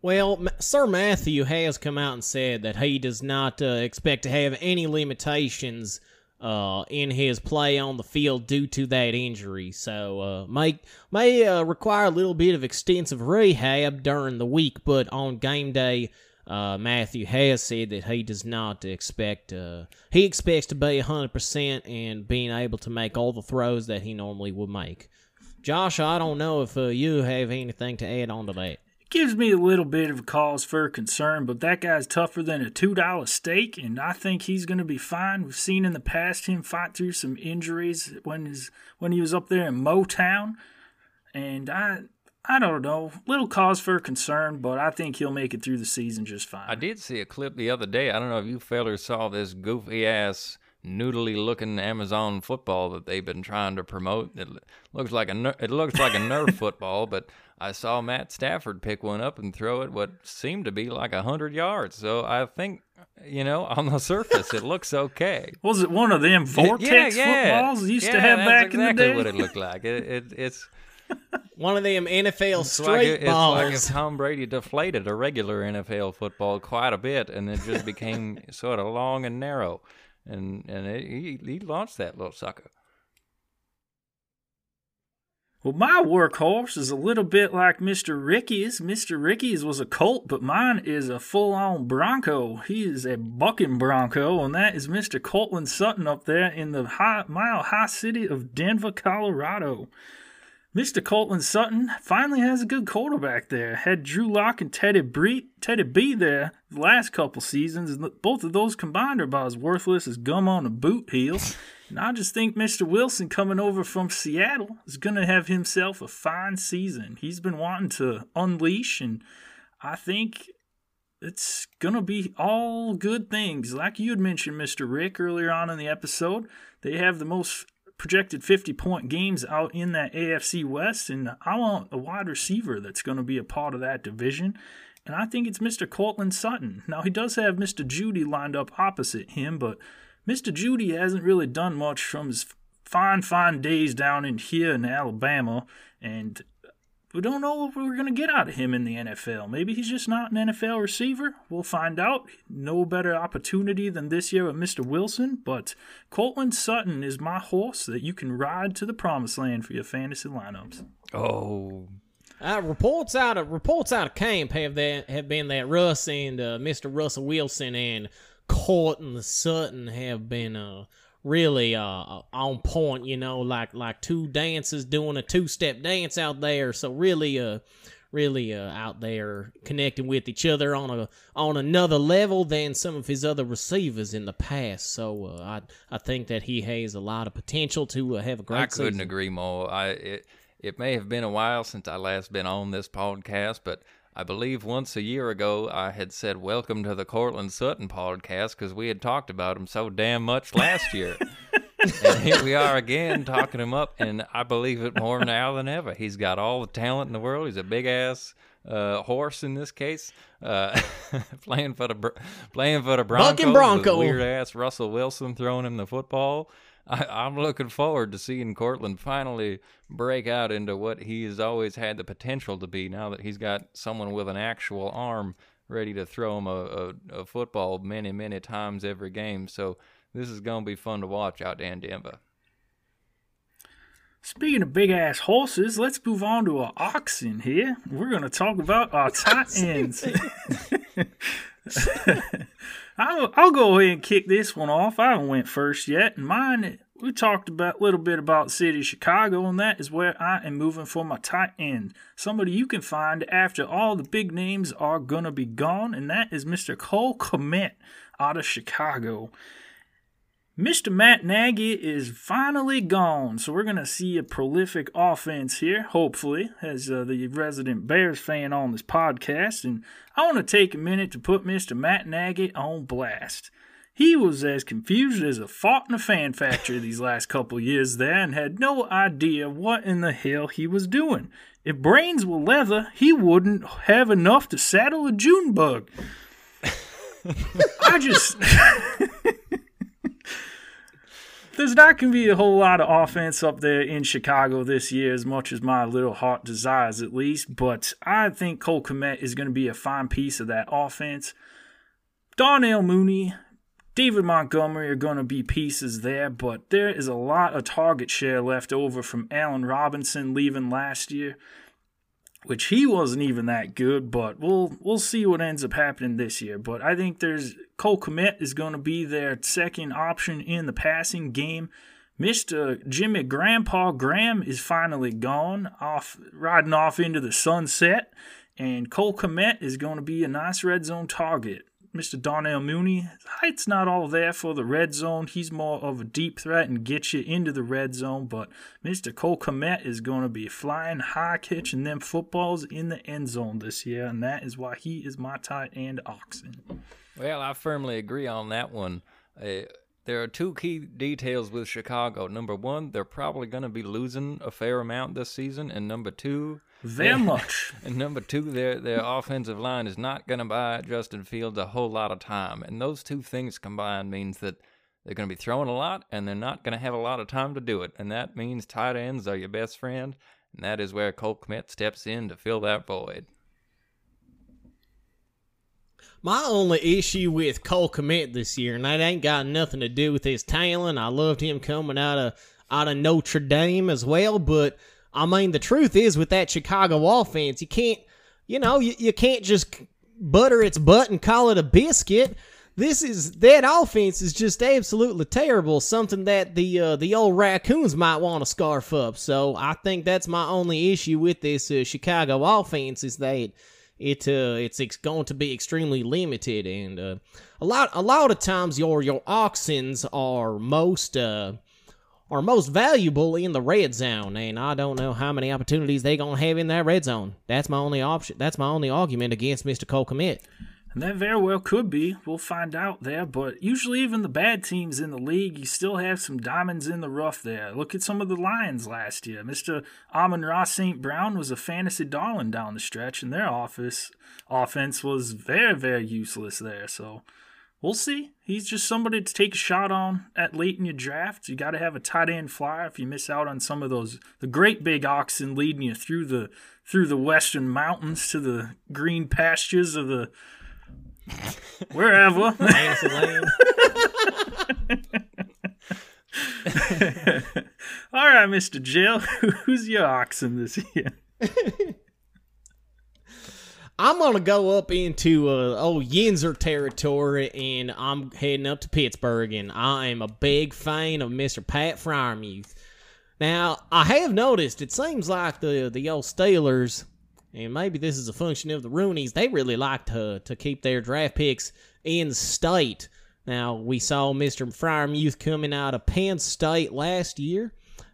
Speaker 2: Well, Sir Matthew has come out and said that he does not uh, expect to have any limitations uh, in his play on the field due to that injury. So uh, may may uh, require a little bit of extensive rehab during the week, but on game day, uh, Matthew has said that he does not expect. Uh, he expects to be hundred percent and being able to make all the throws that he normally would make. Josh, I don't know if uh, you have anything to add on to that
Speaker 1: gives me a little bit of a cause for concern, but that guy's tougher than a $2 steak, and I think he's going to be fine. We've seen in the past him fight through some injuries when, his, when he was up there in Motown, and I. I don't know. Little cause for concern, but I think he'll make it through the season just fine.
Speaker 3: I did see a clip the other day. I don't know if you fellers saw this goofy ass noodly looking Amazon football that they've been trying to promote. It looks like a it looks like a Nerf football, but I saw Matt Stafford pick one up and throw it what seemed to be like a hundred yards. So I think you know on the surface it looks okay.
Speaker 1: Was it one of them vortex
Speaker 3: yeah, yeah.
Speaker 1: footballs used
Speaker 3: yeah,
Speaker 1: to have back
Speaker 3: exactly
Speaker 1: in the day?
Speaker 3: what it looked like. It, it it's.
Speaker 2: One of them NFL
Speaker 3: It's
Speaker 2: straight
Speaker 3: like,
Speaker 2: balls.
Speaker 3: it's like if Tom Brady deflated a regular NFL football quite a bit, and it just became sort of long and narrow, and and it, he he launched that little sucker.
Speaker 1: Well, my workhorse is a little bit like Mr. Ricky's. Mr. Ricky's was a Colt, but mine is a full on Bronco. He is a bucking Bronco, and that is Mr. Courtland Sutton up there in the high, mile high city of Denver, Colorado. Mr. Courtland Sutton finally has a good quarterback there. Had Drew Lock and Teddy, Bree, Teddy B there the last couple seasons, and both of those combined are about as worthless as gum on a boot heel. And I just think Mr. Wilson coming over from Seattle is going to have himself a fine season. He's been wanting to unleash, and I think it's going to be all good things. Like you had mentioned, Mr. Rick, earlier on in the episode, they have the most projected 50 point games out in that AFC West, and I want a wide receiver that's going to be a part of that division. And I think it's Mr. Courtland Sutton. Now, he does have Mr. Jeudy lined up opposite him, but Mr. Jeudy hasn't really done much from his fine, fine days down in here in Alabama. And we don't know what we're going to get out of him in the NFL. Maybe he's just not an NFL receiver. We'll find out. No better opportunity than this year with Mr. Wilson, but Courtland Sutton is my horse that you can ride to the promised land for your fantasy lineups.
Speaker 3: Oh,
Speaker 2: Uh, reports out of reports out of camp have that have been that Russ and uh, Mr. Russell Wilson and Courtland Sutton have been uh, really uh, on point. You know, like like two dancers doing a two step dance out there. So really, uh, really uh, out there connecting with each other on a on another level than some of his other receivers in the past. So uh, I I think that he has a lot of potential to uh, have a great
Speaker 3: I couldn't
Speaker 2: season.
Speaker 3: agree more. I it it may have been a while since I last been on this podcast, but I believe once a year ago I had said welcome to the Courtland Sutton podcast because we had talked about him so damn much last year. and here we are again talking him up, and I believe it more now than ever. He's got all the talent in the world. He's a big ass uh, horse in this case, uh, playing for the playing for the Broncos.
Speaker 2: Bucking Bronco.
Speaker 3: Weird ass Russell Wilson throwing him the football. I, I'm looking forward to seeing Courtland finally break out into what he has always had the potential to be. Now that he's got someone with an actual arm ready to throw him a, a, a football many many times every game. So this is gonna be fun to watch out there in Denver.
Speaker 1: Speaking of big ass horses, let's move on to our oxen here. We're going to talk about our tight ends. I'll, I'll go ahead and kick this one off. I haven't went first yet. And mine, we talked about a little bit about city Chicago, and that is where I am moving for my tight end. Somebody you can find after all the big names are going to be gone, and that is Mr. Cole Kmet out of Chicago. Mr. Matt Nagy is finally gone, so we're going to see a prolific offense here, hopefully, as uh, the resident Bears fan on this podcast. And I want to take a minute to put Mr. Matt Nagy on blast. He was as confused as a fart in a fan factory these last couple years there and had no idea what in the hell he was doing. If brains were leather, he wouldn't have enough to saddle a June bug. I just. there's not going to be a whole lot of offense up there in Chicago this year, as much as my little heart desires, at least. But I think Cole Kmet is going to be a fine piece of that offense. Darnell Mooney, David Montgomery are going to be pieces there, but there is a lot of target share left over from Allen Robinson leaving last year, which he wasn't even that good. But we'll we'll see what ends up happening this year. But I think there's Cole Kmet is going to be their second option in the passing game. Mr. Jimmy Grandpa Graham is finally gone, off riding off into the sunset, and Cole Kmet is going to be a nice red zone target. Mr. Darnell Mooney, height's not all there for the red zone. He's more of a deep threat and gets you into the red zone. But Mr. Cole Kmet is going to be flying high, catching them footballs in the end zone this year, and that is why he is my tight end oxen.
Speaker 3: Well, I firmly agree on that one. Uh, there are two key details with Chicago. Number one, they're probably going to be losing a fair amount this season, and number two,
Speaker 1: Very much.
Speaker 3: and number two, their their offensive line is not going to buy Justin Fields a whole lot of time, and those two things combined means that they're going to be throwing a lot, and they're not going to have a lot of time to do it, and that means tight ends are your best friend, and that is where Cole Kmet steps in to fill that void.
Speaker 2: My only issue with Cole Kmet this year, and that ain't got nothing to do with his talent. I loved him coming out of out of Notre Dame as well, but I mean the truth is with that Chicago offense, you can't, you know, you, you can't just butter its butt and call it a biscuit. This is that offense is just absolutely terrible. Something that the uh, the old raccoons might want to scarf up. So I think that's my only issue with this uh, Chicago offense is that it uh, it's ex- going to be extremely limited, and uh, a lot a lot of times your your auctions are most uh, are most valuable in the red zone, and I don't know how many opportunities they're gonna have in that red zone. That's my only option. That's my only argument against Mister Cole Kmet.
Speaker 1: And that very well could be. We'll find out there. But usually, even the bad teams in the league, you still have some diamonds in the rough there. Look at some of the Lions last year. Mr. Amon-Ra St. Brown was a fantasy darling down the stretch, and their office offense was very, very useless there. So we'll see. He's just somebody to take a shot on at late in your draft. You got to have a tight end flyer if you miss out on some of those the great big oxen leading you through the through the western mountains to the green pastures of the wherever.
Speaker 2: Fantasy land.
Speaker 1: All right, Mr. Jill, who's your oxen this year?
Speaker 2: I'm gonna go up into uh, old Yinzer territory, and I'm heading up to Pittsburgh, and I am a big fan of Mr. Pat Freiermuth. Now, I have noticed it seems like the the old Steelers, and maybe this is a function of the Rooneys, they really like to to keep their draft picks in state. Now, we saw Mr. Freiermuth coming out of Penn State last year.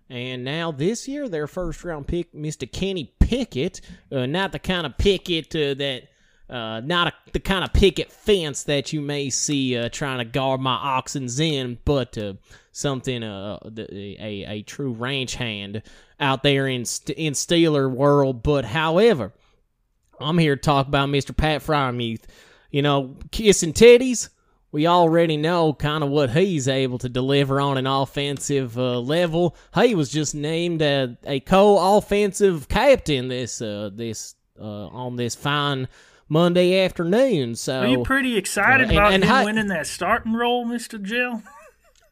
Speaker 2: And now this year, their first round pick, Mr. Kenny Pickett, uh, not the kind of Pickett uh, that, uh, not a, the kind of picket fence that you may see uh, trying to guard my oxen's in, but uh, something, uh, the- a, a true ranch hand out there in in Steeler world. But however, I'm here to talk about Mr. Pat Freiermuth. You know, kissing titties we already know kind of what he's able to deliver on an offensive uh, level. He was just named a, a co-offensive captain this uh, this uh, on this fine Monday afternoon. So
Speaker 1: Are you pretty excited
Speaker 2: Uh, and-
Speaker 1: about
Speaker 2: and
Speaker 1: him
Speaker 2: hi-
Speaker 1: winning that starting role, Mr. Jill?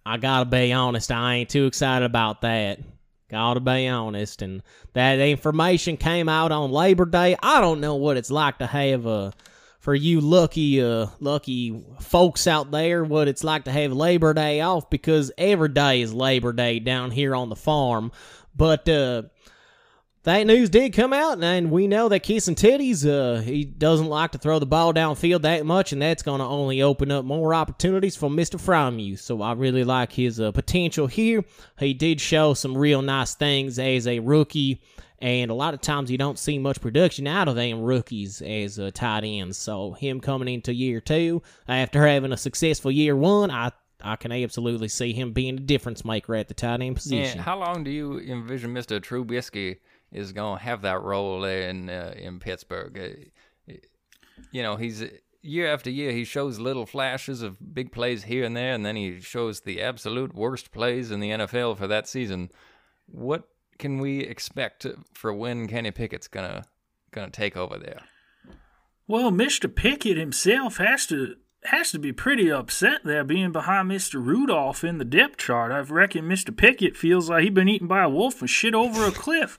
Speaker 2: I gotta be honest, I ain't too excited about that. Gotta be honest, and that information came out on Labor Day. I don't know what it's like to have a for you lucky uh lucky folks out there what it's like to have Labor Day off because every day is Labor Day down here on the farm. But uh that news did come out, and we know that Kissing Titties, uh, he doesn't like to throw the ball downfield that much, and that's going to only open up more opportunities for Mr. Frymu. So I really like his uh, potential here. He did show some real nice things as a rookie, and a lot of times you don't see much production out of them rookies as uh, tight ends. So him coming into year two after having a successful year one, I I can absolutely see him being a difference maker at the tight end position.
Speaker 3: And how long do you envision Mr. Trubisky is going to have that role there in uh, in Pittsburgh? Uh, you know, he's year after year he shows little flashes of big plays here and there, and then he shows the absolute worst plays in the NFL for that season. What can we expect for when Kenny Pickett's gonna gonna take over there?
Speaker 1: Well, Mr. Pickett himself has to has to be pretty upset there being behind Mr. Rudolph in the depth chart. I reckon Mr. Pickett feels like he's been eaten by a wolf and shit over a cliff.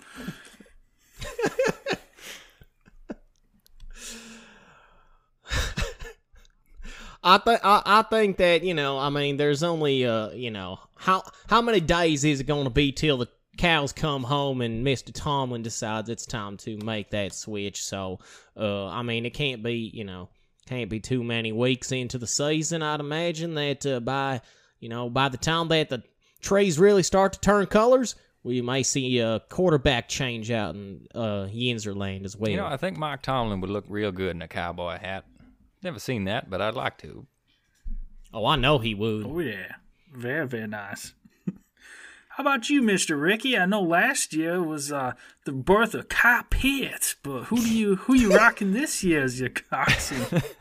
Speaker 2: I think I, think that you know I mean there's only uh you know how how many days is it going to be till the cows come home and Mister Tomlin decides it's time to make that switch? So uh I mean it can't be you know can't be too many weeks into the season. I'd imagine that uh, by you know by the time that the trees really start to turn colors we may see a quarterback change out in uh Yinzerland as well.
Speaker 3: You know, I think Mike Tomlin would look real good in a cowboy hat. Never seen that, but I'd like to.
Speaker 2: oh, I know he would.
Speaker 1: Oh yeah, very very nice. How about you, Mr. Ricky? I know last year was uh, the birth of Kyle Pitts, but who do you who you rocking this year as your coxswain?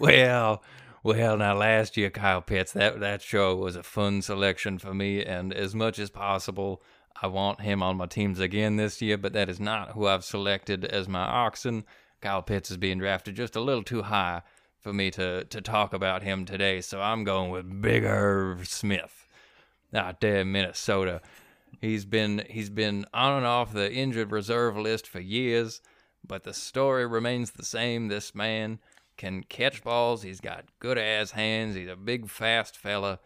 Speaker 3: Well, well, now last year Kyle Pitts, that that show was a fun selection for me, and as much as possible, I want him on my teams again this year. But that is not who I've selected as my oxen. Kyle Pitts is being drafted just a little too high for me to to talk about him today, so I'm going with Big Irv Smith out there in Minnesota. He's been he's been on and off the injured reserve list for years, but the story remains the same. This man can catch balls. He's got good ass hands. He's a big fast fella.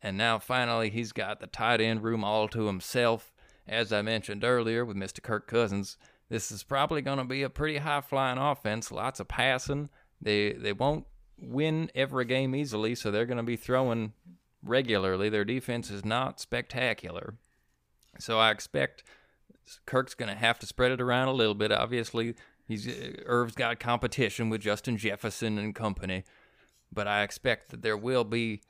Speaker 3: And now finally he's got the tight end room all to himself. As I mentioned earlier with Mr. Kirk Cousins, this is probably going to be a pretty high flying offense. Lots of passing. They they won't win every game easily, so they're going to be throwing regularly. Their defense is not spectacular. So I expect Kirk's going to have to spread it around a little bit. Obviously, he's uh, Irv's got competition with Justin Jefferson and company, but I expect that there will be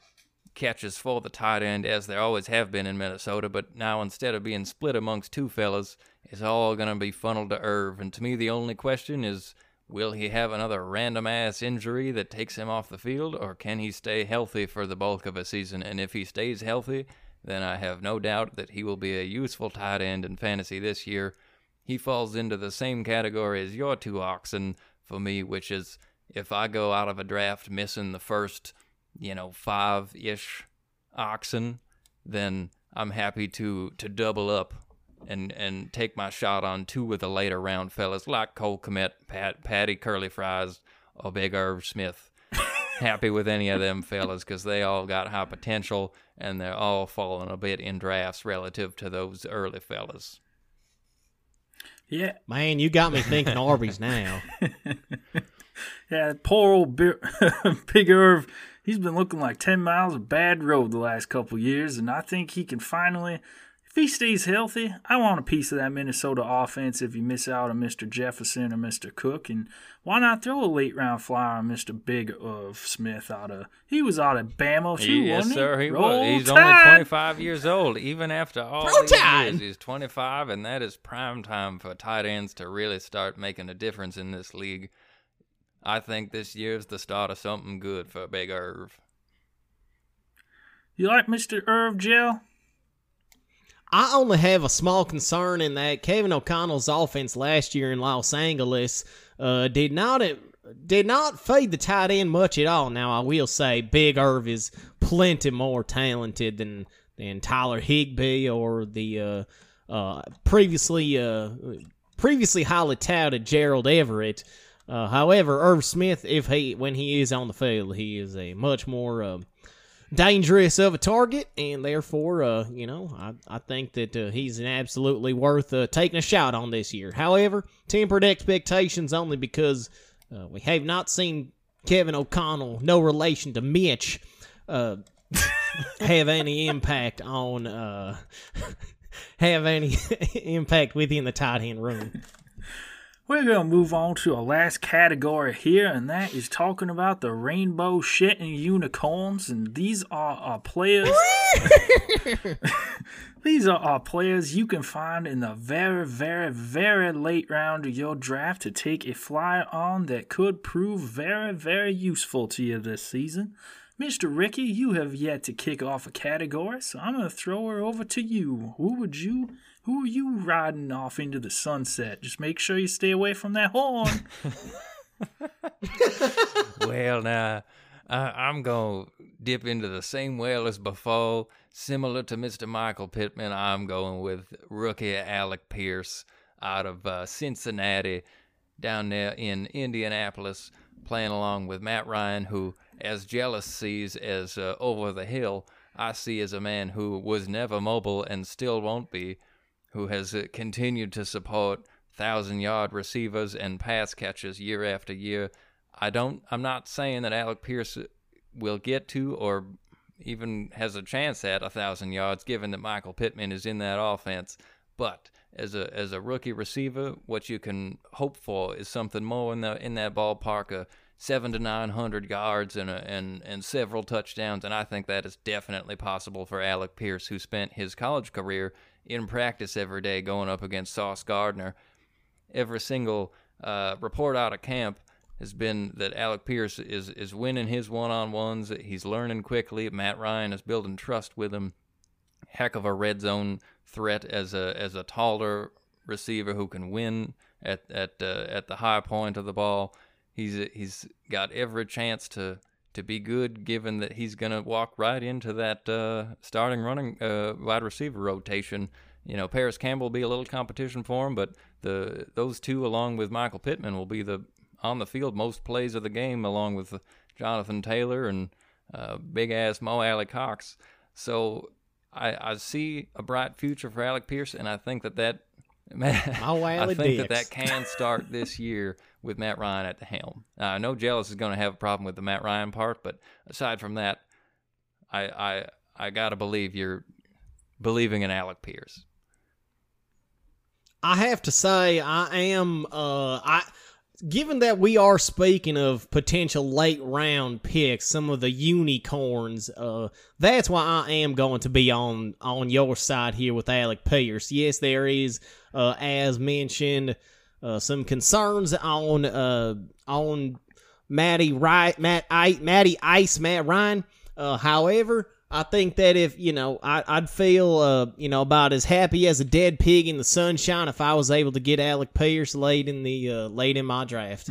Speaker 3: catches for the tight end as there always have been in Minnesota. But now instead of being split amongst two fellas, it's all to be funneled to Irv. And to me, the only question is Will he have another random ass injury that takes him off the field, or can he stay healthy for the bulk of a season? And if he stays healthy, then I have no doubt that he will be a useful tight end in fantasy this year. He falls into the same category as your two oxen for me, which is if I go out of a draft missing the first, you know, five ish oxen, then I'm happy to to double up and and take my shot on two of the later round fellas like Cole Kmet, Pat, Patty Curly Fries, or Big Irv Smith. Happy with any of them fellas because they all got high potential and they're all falling a bit in drafts relative to those early fellas.
Speaker 1: Yeah,
Speaker 2: Man, you got me thinking Arby's now.
Speaker 1: yeah. Poor old Bi- Big Irv. He's been looking like ten miles of bad road the last couple years, and I think he can finally, if he stays healthy, I want a piece of that Minnesota offense. If you miss out on Mr. Jefferson or Mr. Cook, and why not throw a late round flyer on Mr. Big Irv Smith out of? He was out of Bama too,
Speaker 3: yes,
Speaker 1: wasn't
Speaker 3: sir, he
Speaker 1: Roll
Speaker 3: was. He's
Speaker 1: Tide.
Speaker 3: only 25 years old, even after all
Speaker 2: Roll
Speaker 3: these
Speaker 2: Tide.
Speaker 3: years. He's 25, and that is prime time for tight ends to really start making a difference in this league. I think this year's the start of something good for Big Irv.
Speaker 1: You like Mr. Irv Gel?
Speaker 2: I only have a small concern in that Kevin O'Connell's offense last year in Los Angeles uh, did not did not feed the tight end much at all. Now I will say Big Irv is plenty more talented than than Tyler Higbee or the uh, uh, previously uh, previously highly touted Gerald Everett. Uh, however, Irv Smith, if he when he is on the field, he is a much more uh, dangerous of a target, and therefore, uh, you know, I, I think that uh, he's absolutely worth uh, taking a shot on this year. However, tempered expectations only because uh, we have not seen Kevin O'Connell, no relation to Mitch, uh, have any impact on uh, have any impact within the tight end room.
Speaker 1: We're going to move on to our last category here, and that is talking about the rainbow shit and unicorns. And these are our players. these are our players you can find in the very, very, very late round of your draft to take a flyer on that could prove very, very useful to you this season. Mr. Ricky, you have yet to kick off a category, so I'm going to throw her over to you. Who would you who are you riding off into the sunset? Just make sure you stay away from that horn.
Speaker 3: well, now, I, I'm going to dip into the same well as before. Similar to Mr. Michael Pittman, I'm going with rookie Alec Pierce out of uh, Cincinnati down there in Indianapolis, playing along with Matt Ryan, who, as Jealous sees as uh, over the hill, I see as a man who was never mobile and still won't be, who has uh, continued to support thousand yard receivers and pass catches year after year. I don't. I'm not saying that Alec Pierce will get to or even has a chance at a thousand yards, given that Michael Pittman is in that offense. But as a as a rookie receiver, what you can hope for is something more in the in that ballpark of seven to nine hundred yards and a, and and several touchdowns. And I think that is definitely possible for Alec Pierce, who spent his college career in practice every day, going up against Sauce Gardner. Every single uh, report out of camp has been that Alec Pierce is is winning his one on ones. He's learning quickly. Matt Ryan is building trust with him. Heck of a red zone threat as a as a taller receiver who can win at at uh, at the high point of the ball. He's he's got every chance to to be good, given that he's gonna walk right into that uh, starting running uh, wide receiver rotation. You know, Parris Campbell will be a little competition for him, but the those two, along with Michael Pittman, will be the on the field most plays of the game, along with Jonathan Taylor and uh, big ass Mo Alie-Cox. So I, I see a bright future for Alec Pierce, and I think that that
Speaker 2: Mo
Speaker 3: I think that that can start this year with Matt Ryan at the helm. Uh, I know Jealous is going to have a problem with the Matt Ryan part, but aside from that, I I I gotta believe you're believing in Alec Pierce.
Speaker 2: I have to say, I am. Uh, I given that we are speaking of potential late round picks, some of the unicorns. Uh, that's why I am going to be on on your side here with Alec Pierce. Yes, there is, uh, as mentioned, uh, some concerns on uh, on Matty right Matt I, Matty Ice Matt Ryan. Uh, however, I think that if you know, I, I'd feel uh, you know about as happy as a dead pig in the sunshine if I was able to get Alec Pierce late in the uh, late in my draft.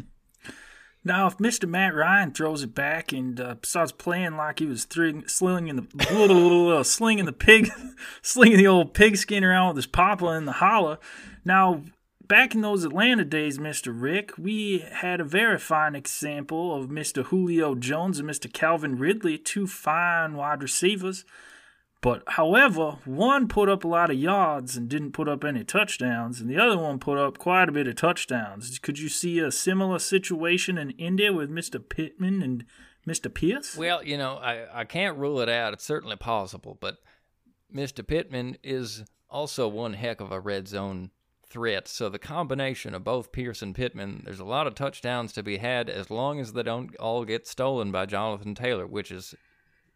Speaker 1: Now, if Mr. Matt Ryan throws it back and uh, starts playing like he was slinging the slinging the pig, slinging the old pigskin around with his papa in the holler. Now, back in those Atlanta days, Mr. Rick, we had a very fine example of Mr. Julio Jones and Mr. Calvin Ridley, two fine wide receivers. But however, one put up a lot of yards and didn't put up any touchdowns, and the other one put up quite a bit of touchdowns. Could you see a similar situation in India with Mr. Pittman and Mr. Pierce?
Speaker 3: Well, you know, I, I can't rule it out. It's certainly possible, but Mr. Pittman is also one heck of a red zone threat. So the combination of both Pierce and Pittman, there's a lot of touchdowns to be had as long as they don't all get stolen by Jonathan Taylor, which is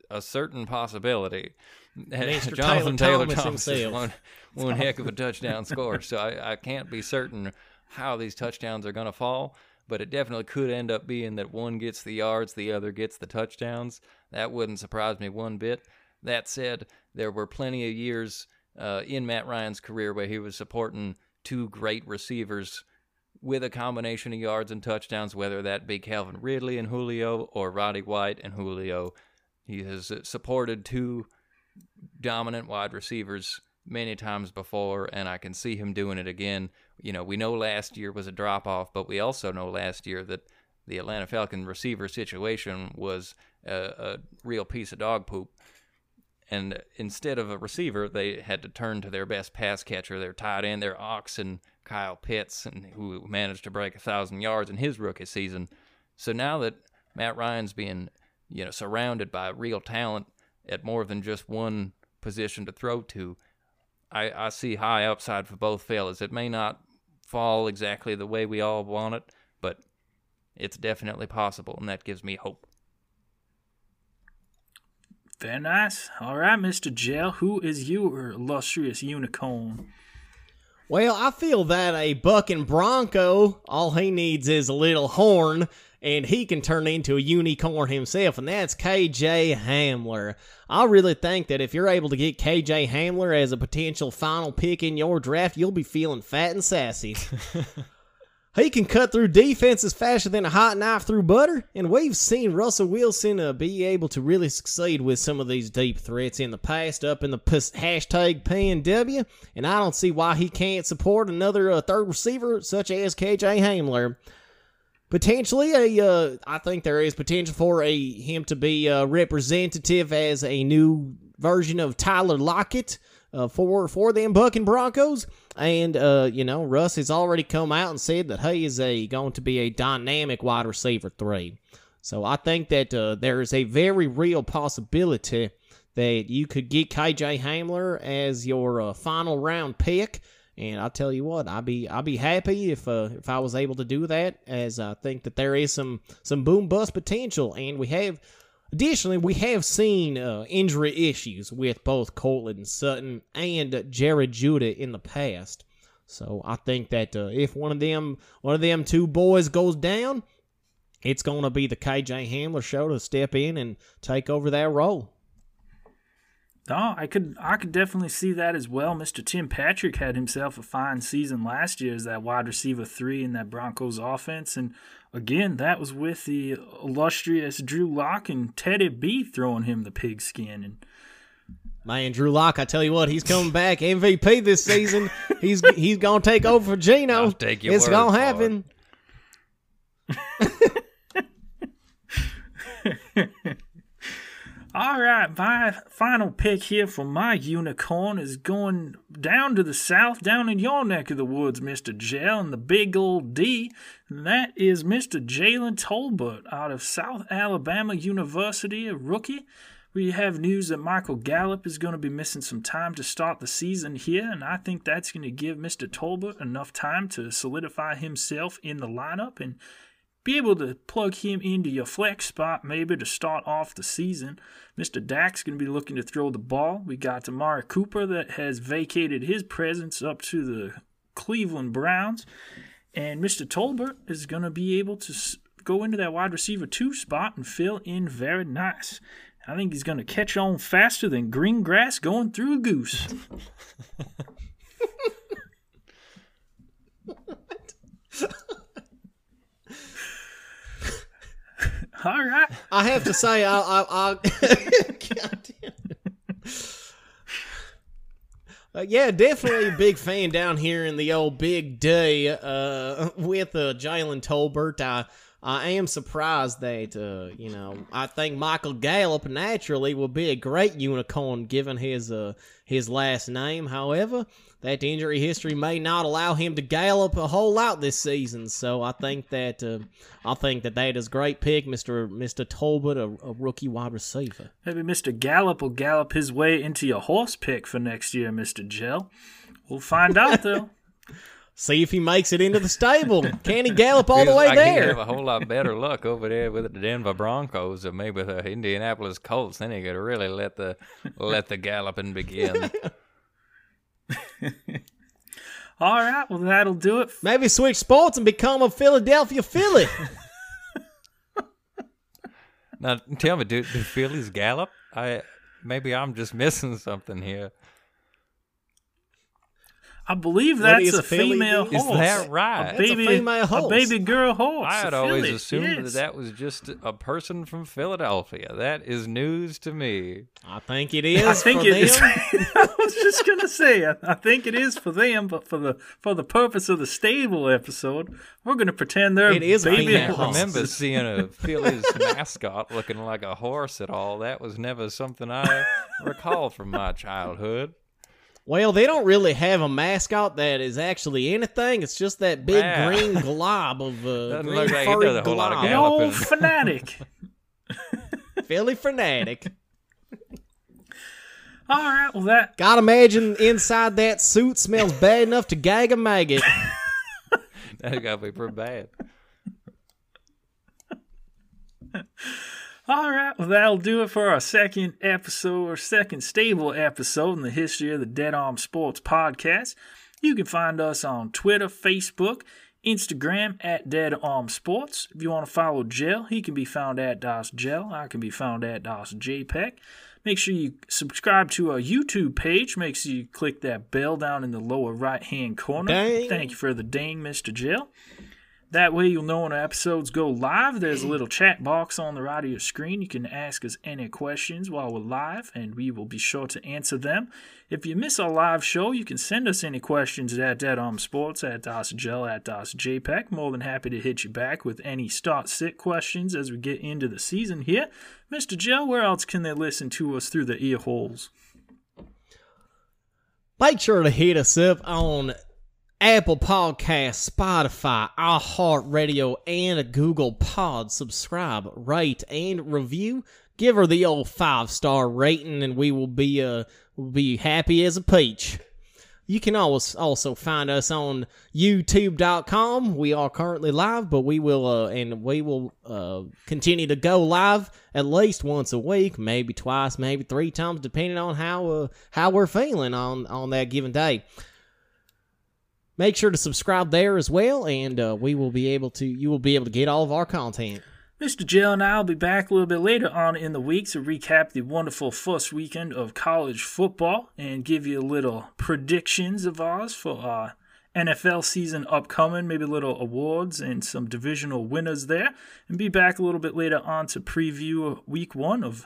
Speaker 3: a certain possibility.
Speaker 2: Mr.
Speaker 3: Jonathan
Speaker 2: Taylor
Speaker 3: Taylor,
Speaker 2: Thomas
Speaker 3: Thomas one, one heck of a touchdown scorer. So I, I can't be certain how these touchdowns are going to fall, but it definitely could end up being that one gets the yards, the other gets the touchdowns. That wouldn't surprise me one bit. That said, there were plenty of years uh, in Matt Ryan's career where he was supporting two great receivers with a combination of yards and touchdowns, whether that be Calvin Ridley and Julio or Roddy White and Julio. He has supported two dominant wide receivers many times before, and I can see him doing it again. You know, we know last year was a drop off, but we also know last year that the Atlanta Falcon receiver situation was a, a real piece of dog poop. And instead of a receiver, they had to turn to their best pass catcher, their tight end, their ox, and Kyle Pitts, and who managed to break a thousand yards in his rookie season. So now that Matt Ryan's being, you know, surrounded by real talent at more than just one position to throw to, I, I see high upside for both fellas. It may not fall exactly the way we all want it, but it's definitely possible, and that gives me hope.
Speaker 1: Very nice. All right, Mr. Gel, who is your illustrious unicorn?
Speaker 2: Well, I feel that a bucking bronco, all he needs is a little horn, and he can turn into a unicorn himself, and that's KJ Hamler. I really think that if you're able to get KJ Hamler as a potential final pick in your draft, you'll be feeling fat and sassy. He can cut through defenses faster than a hot knife through butter, and we've seen Russell Wilson uh, be able to really succeed with some of these deep threats in the past up in the p- hashtag PNW, and I don't see why he can't support another uh, third receiver such as KJ Hamler. Potentially, a uh, I think there is potential for a him to be uh, representative as a new version of Tyler Lockett uh, for for them Bucking Broncos. And uh, you know, Russ has already come out and said that he is a going to be a dynamic wide receiver three. So I think that uh, there is a very real possibility that you could get KJ Hamler as your uh, final round pick. And I tell you what, I'd be I'd be happy if uh, if I was able to do that, as I think that there is some some boom bust potential, and we have Additionally, we have seen uh, injury issues with both Courtland Sutton and Jared Jeudy in the past. So I think that uh, if one of them one of them two boys goes down, it's going to be the KJ Hamler show to step in and take over that role.
Speaker 1: No, I could I could definitely see that as well. Mr. Tim Patrick had himself a fine season last year as that wide receiver three in that Broncos offense, and again that was with the illustrious Drew Lock and Teddy B throwing him the pigskin and.
Speaker 2: Man, Drew Lock, I tell you what, he's coming back MVP this season. he's he's gonna take over for Geno.
Speaker 3: I'll take your
Speaker 2: it's
Speaker 3: word
Speaker 2: gonna happen.
Speaker 1: All right, my final pick here for my unicorn is going down to the south, down in your neck of the woods, Mr. Gel, and the big old D. And that is Mr. Jalen Tolbert out of South Alabama University, a rookie. We have news that Michael Gallup is going to be missing some time to start the season here, and I think that's going to give Mr. Tolbert enough time to solidify himself in the lineup and be able to plug him into your flex spot maybe to start off the season. Mr. Dak's going to be looking to throw the ball. We got Amari Cooper that has vacated his presence up to the Cleveland Browns. And Mr. Tolbert is going to be able to go into that wide receiver two spot and fill in very nice. I think he's going to catch on faster than green grass going through a goose. All right.
Speaker 2: I have to say, I, I, I. Uh, yeah, definitely a big fan down here in the old Big D uh, with uh, Jalen Tolbert. I I am surprised that uh, you know I think Michael Gallup naturally will be a great unicorn given his uh, his last name. However, that injury history may not allow him to gallop a whole lot this season. So I think that uh, I think that that is a great pick, Mister Mister Tolbert, a, a rookie wide receiver.
Speaker 1: Maybe Mr. Gallup will gallop his way into your horse pick for next year, Mr. Gel. We'll find out, though.
Speaker 2: See if he makes it into the stable. Can he gallop all the way
Speaker 3: like he'd
Speaker 2: there?
Speaker 3: have a whole lot better luck over there with the Denver Broncos or maybe with the Indianapolis Colts. Then he could really let the let the galloping begin.
Speaker 1: All right, well, that'll do it.
Speaker 2: Maybe switch sports and become a Philadelphia Philly.
Speaker 3: now, tell me, do, do Phillies gallop? I maybe I'm just missing something here.
Speaker 1: I believe that's
Speaker 2: is
Speaker 1: a female
Speaker 2: do?
Speaker 3: Is
Speaker 1: horse.
Speaker 3: that right?
Speaker 2: That's a female
Speaker 1: a baby girl horse.
Speaker 3: I had always
Speaker 1: filly,
Speaker 3: assumed
Speaker 1: yes.
Speaker 3: that that was just a person from Philadelphia. That is news to me.
Speaker 2: I think it is
Speaker 1: I think
Speaker 2: for
Speaker 1: it is.
Speaker 2: them.
Speaker 1: I was just gonna say, I, I think it is for them, but for the for the purpose of the stable episode, we're gonna pretend they're
Speaker 2: It is a
Speaker 1: baby
Speaker 2: female
Speaker 3: can't remember seeing a Phillies mascot looking like a horse at all. That was never something I recall from my childhood.
Speaker 2: Well, they don't really have a mascot that is actually anything. It's just that big
Speaker 3: Wow.
Speaker 2: green glob of uh,
Speaker 3: Doesn't
Speaker 2: green
Speaker 3: look like
Speaker 2: furry
Speaker 3: does a whole lot of
Speaker 2: glob.
Speaker 1: The old fanatic.
Speaker 2: Phillie Phanatic.
Speaker 1: All right, well that
Speaker 2: Gotta imagine inside that suit smells bad enough to gag a maggot.
Speaker 3: That gotta be pretty bad.
Speaker 1: All right, well, that'll do it for our second episode or second stable episode in the history of the Dead Arm Sports podcast. You can find us on Twitter, Facebook, Instagram at Dead Arm Sports. If you want to follow Gel, he can be found at DOS Gel. I can be found at DOS JPEG. Make sure you subscribe to our YouTube page. Make sure you click that bell down in the lower right hand corner.
Speaker 2: Dang.
Speaker 1: Thank you for the dang, Mr. Gel. That way you'll know when our episodes go live. There's a little chat box on the right of your screen. You can ask us any questions while we're live, and we will be sure to answer them. If you miss our live show, you can send us any questions at Dead Arm Sports, at DosGel, at DosJPEG. More than happy to hit you back with any start sit questions as we get into the season here. Mr. Gel, where else can they listen to us through the ear holes?
Speaker 2: Make sure to hit us up on Apple Podcasts, Spotify, iHeartRadio, and a Google Pod. Subscribe, rate, and review. Give her the old five star rating, and we will be uh will be happy as a peach. You can always also find us on YouTube.com. We are currently live, but we will uh, and we will uh, continue to go live at least once a week, maybe twice, maybe three times, depending on how uh, how we're feeling on on that given day. Make sure to subscribe there as well, and uh, we will be able to you will be able to get all of our content.
Speaker 1: Mr. Jill and I will be back a little bit later on in the week to recap the wonderful first weekend of college football and give you a little predictions of ours for our NFL season upcoming, maybe little awards and some divisional winners there, and be back a little bit later on to preview week one of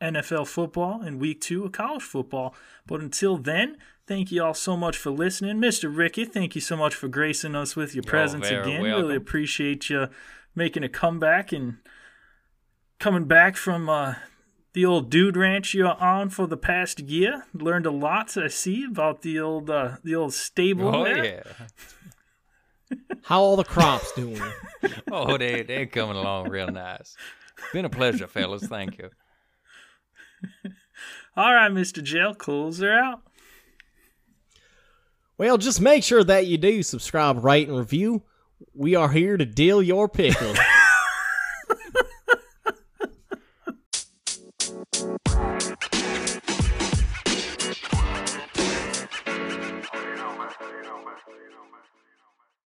Speaker 1: NFL football and week two of college football. But until then, thank you all so much for listening. Mr. Ricky, thank you so much for gracing us with your presence again.
Speaker 3: welcome.
Speaker 1: Really appreciate you making a comeback and coming back from uh, the old dude ranch you're on for the past year. Learned a lot, I see, about the old uh, the old stable
Speaker 3: Oh
Speaker 1: there.
Speaker 3: yeah.
Speaker 2: How all the crops doing?
Speaker 3: Oh, they they're coming along real nice. Been a pleasure, fellas. Thank you.
Speaker 1: All right, Mr. Jail, close her out.
Speaker 2: Well, just make sure that you do subscribe, rate, and review. We are here to deal your pickle.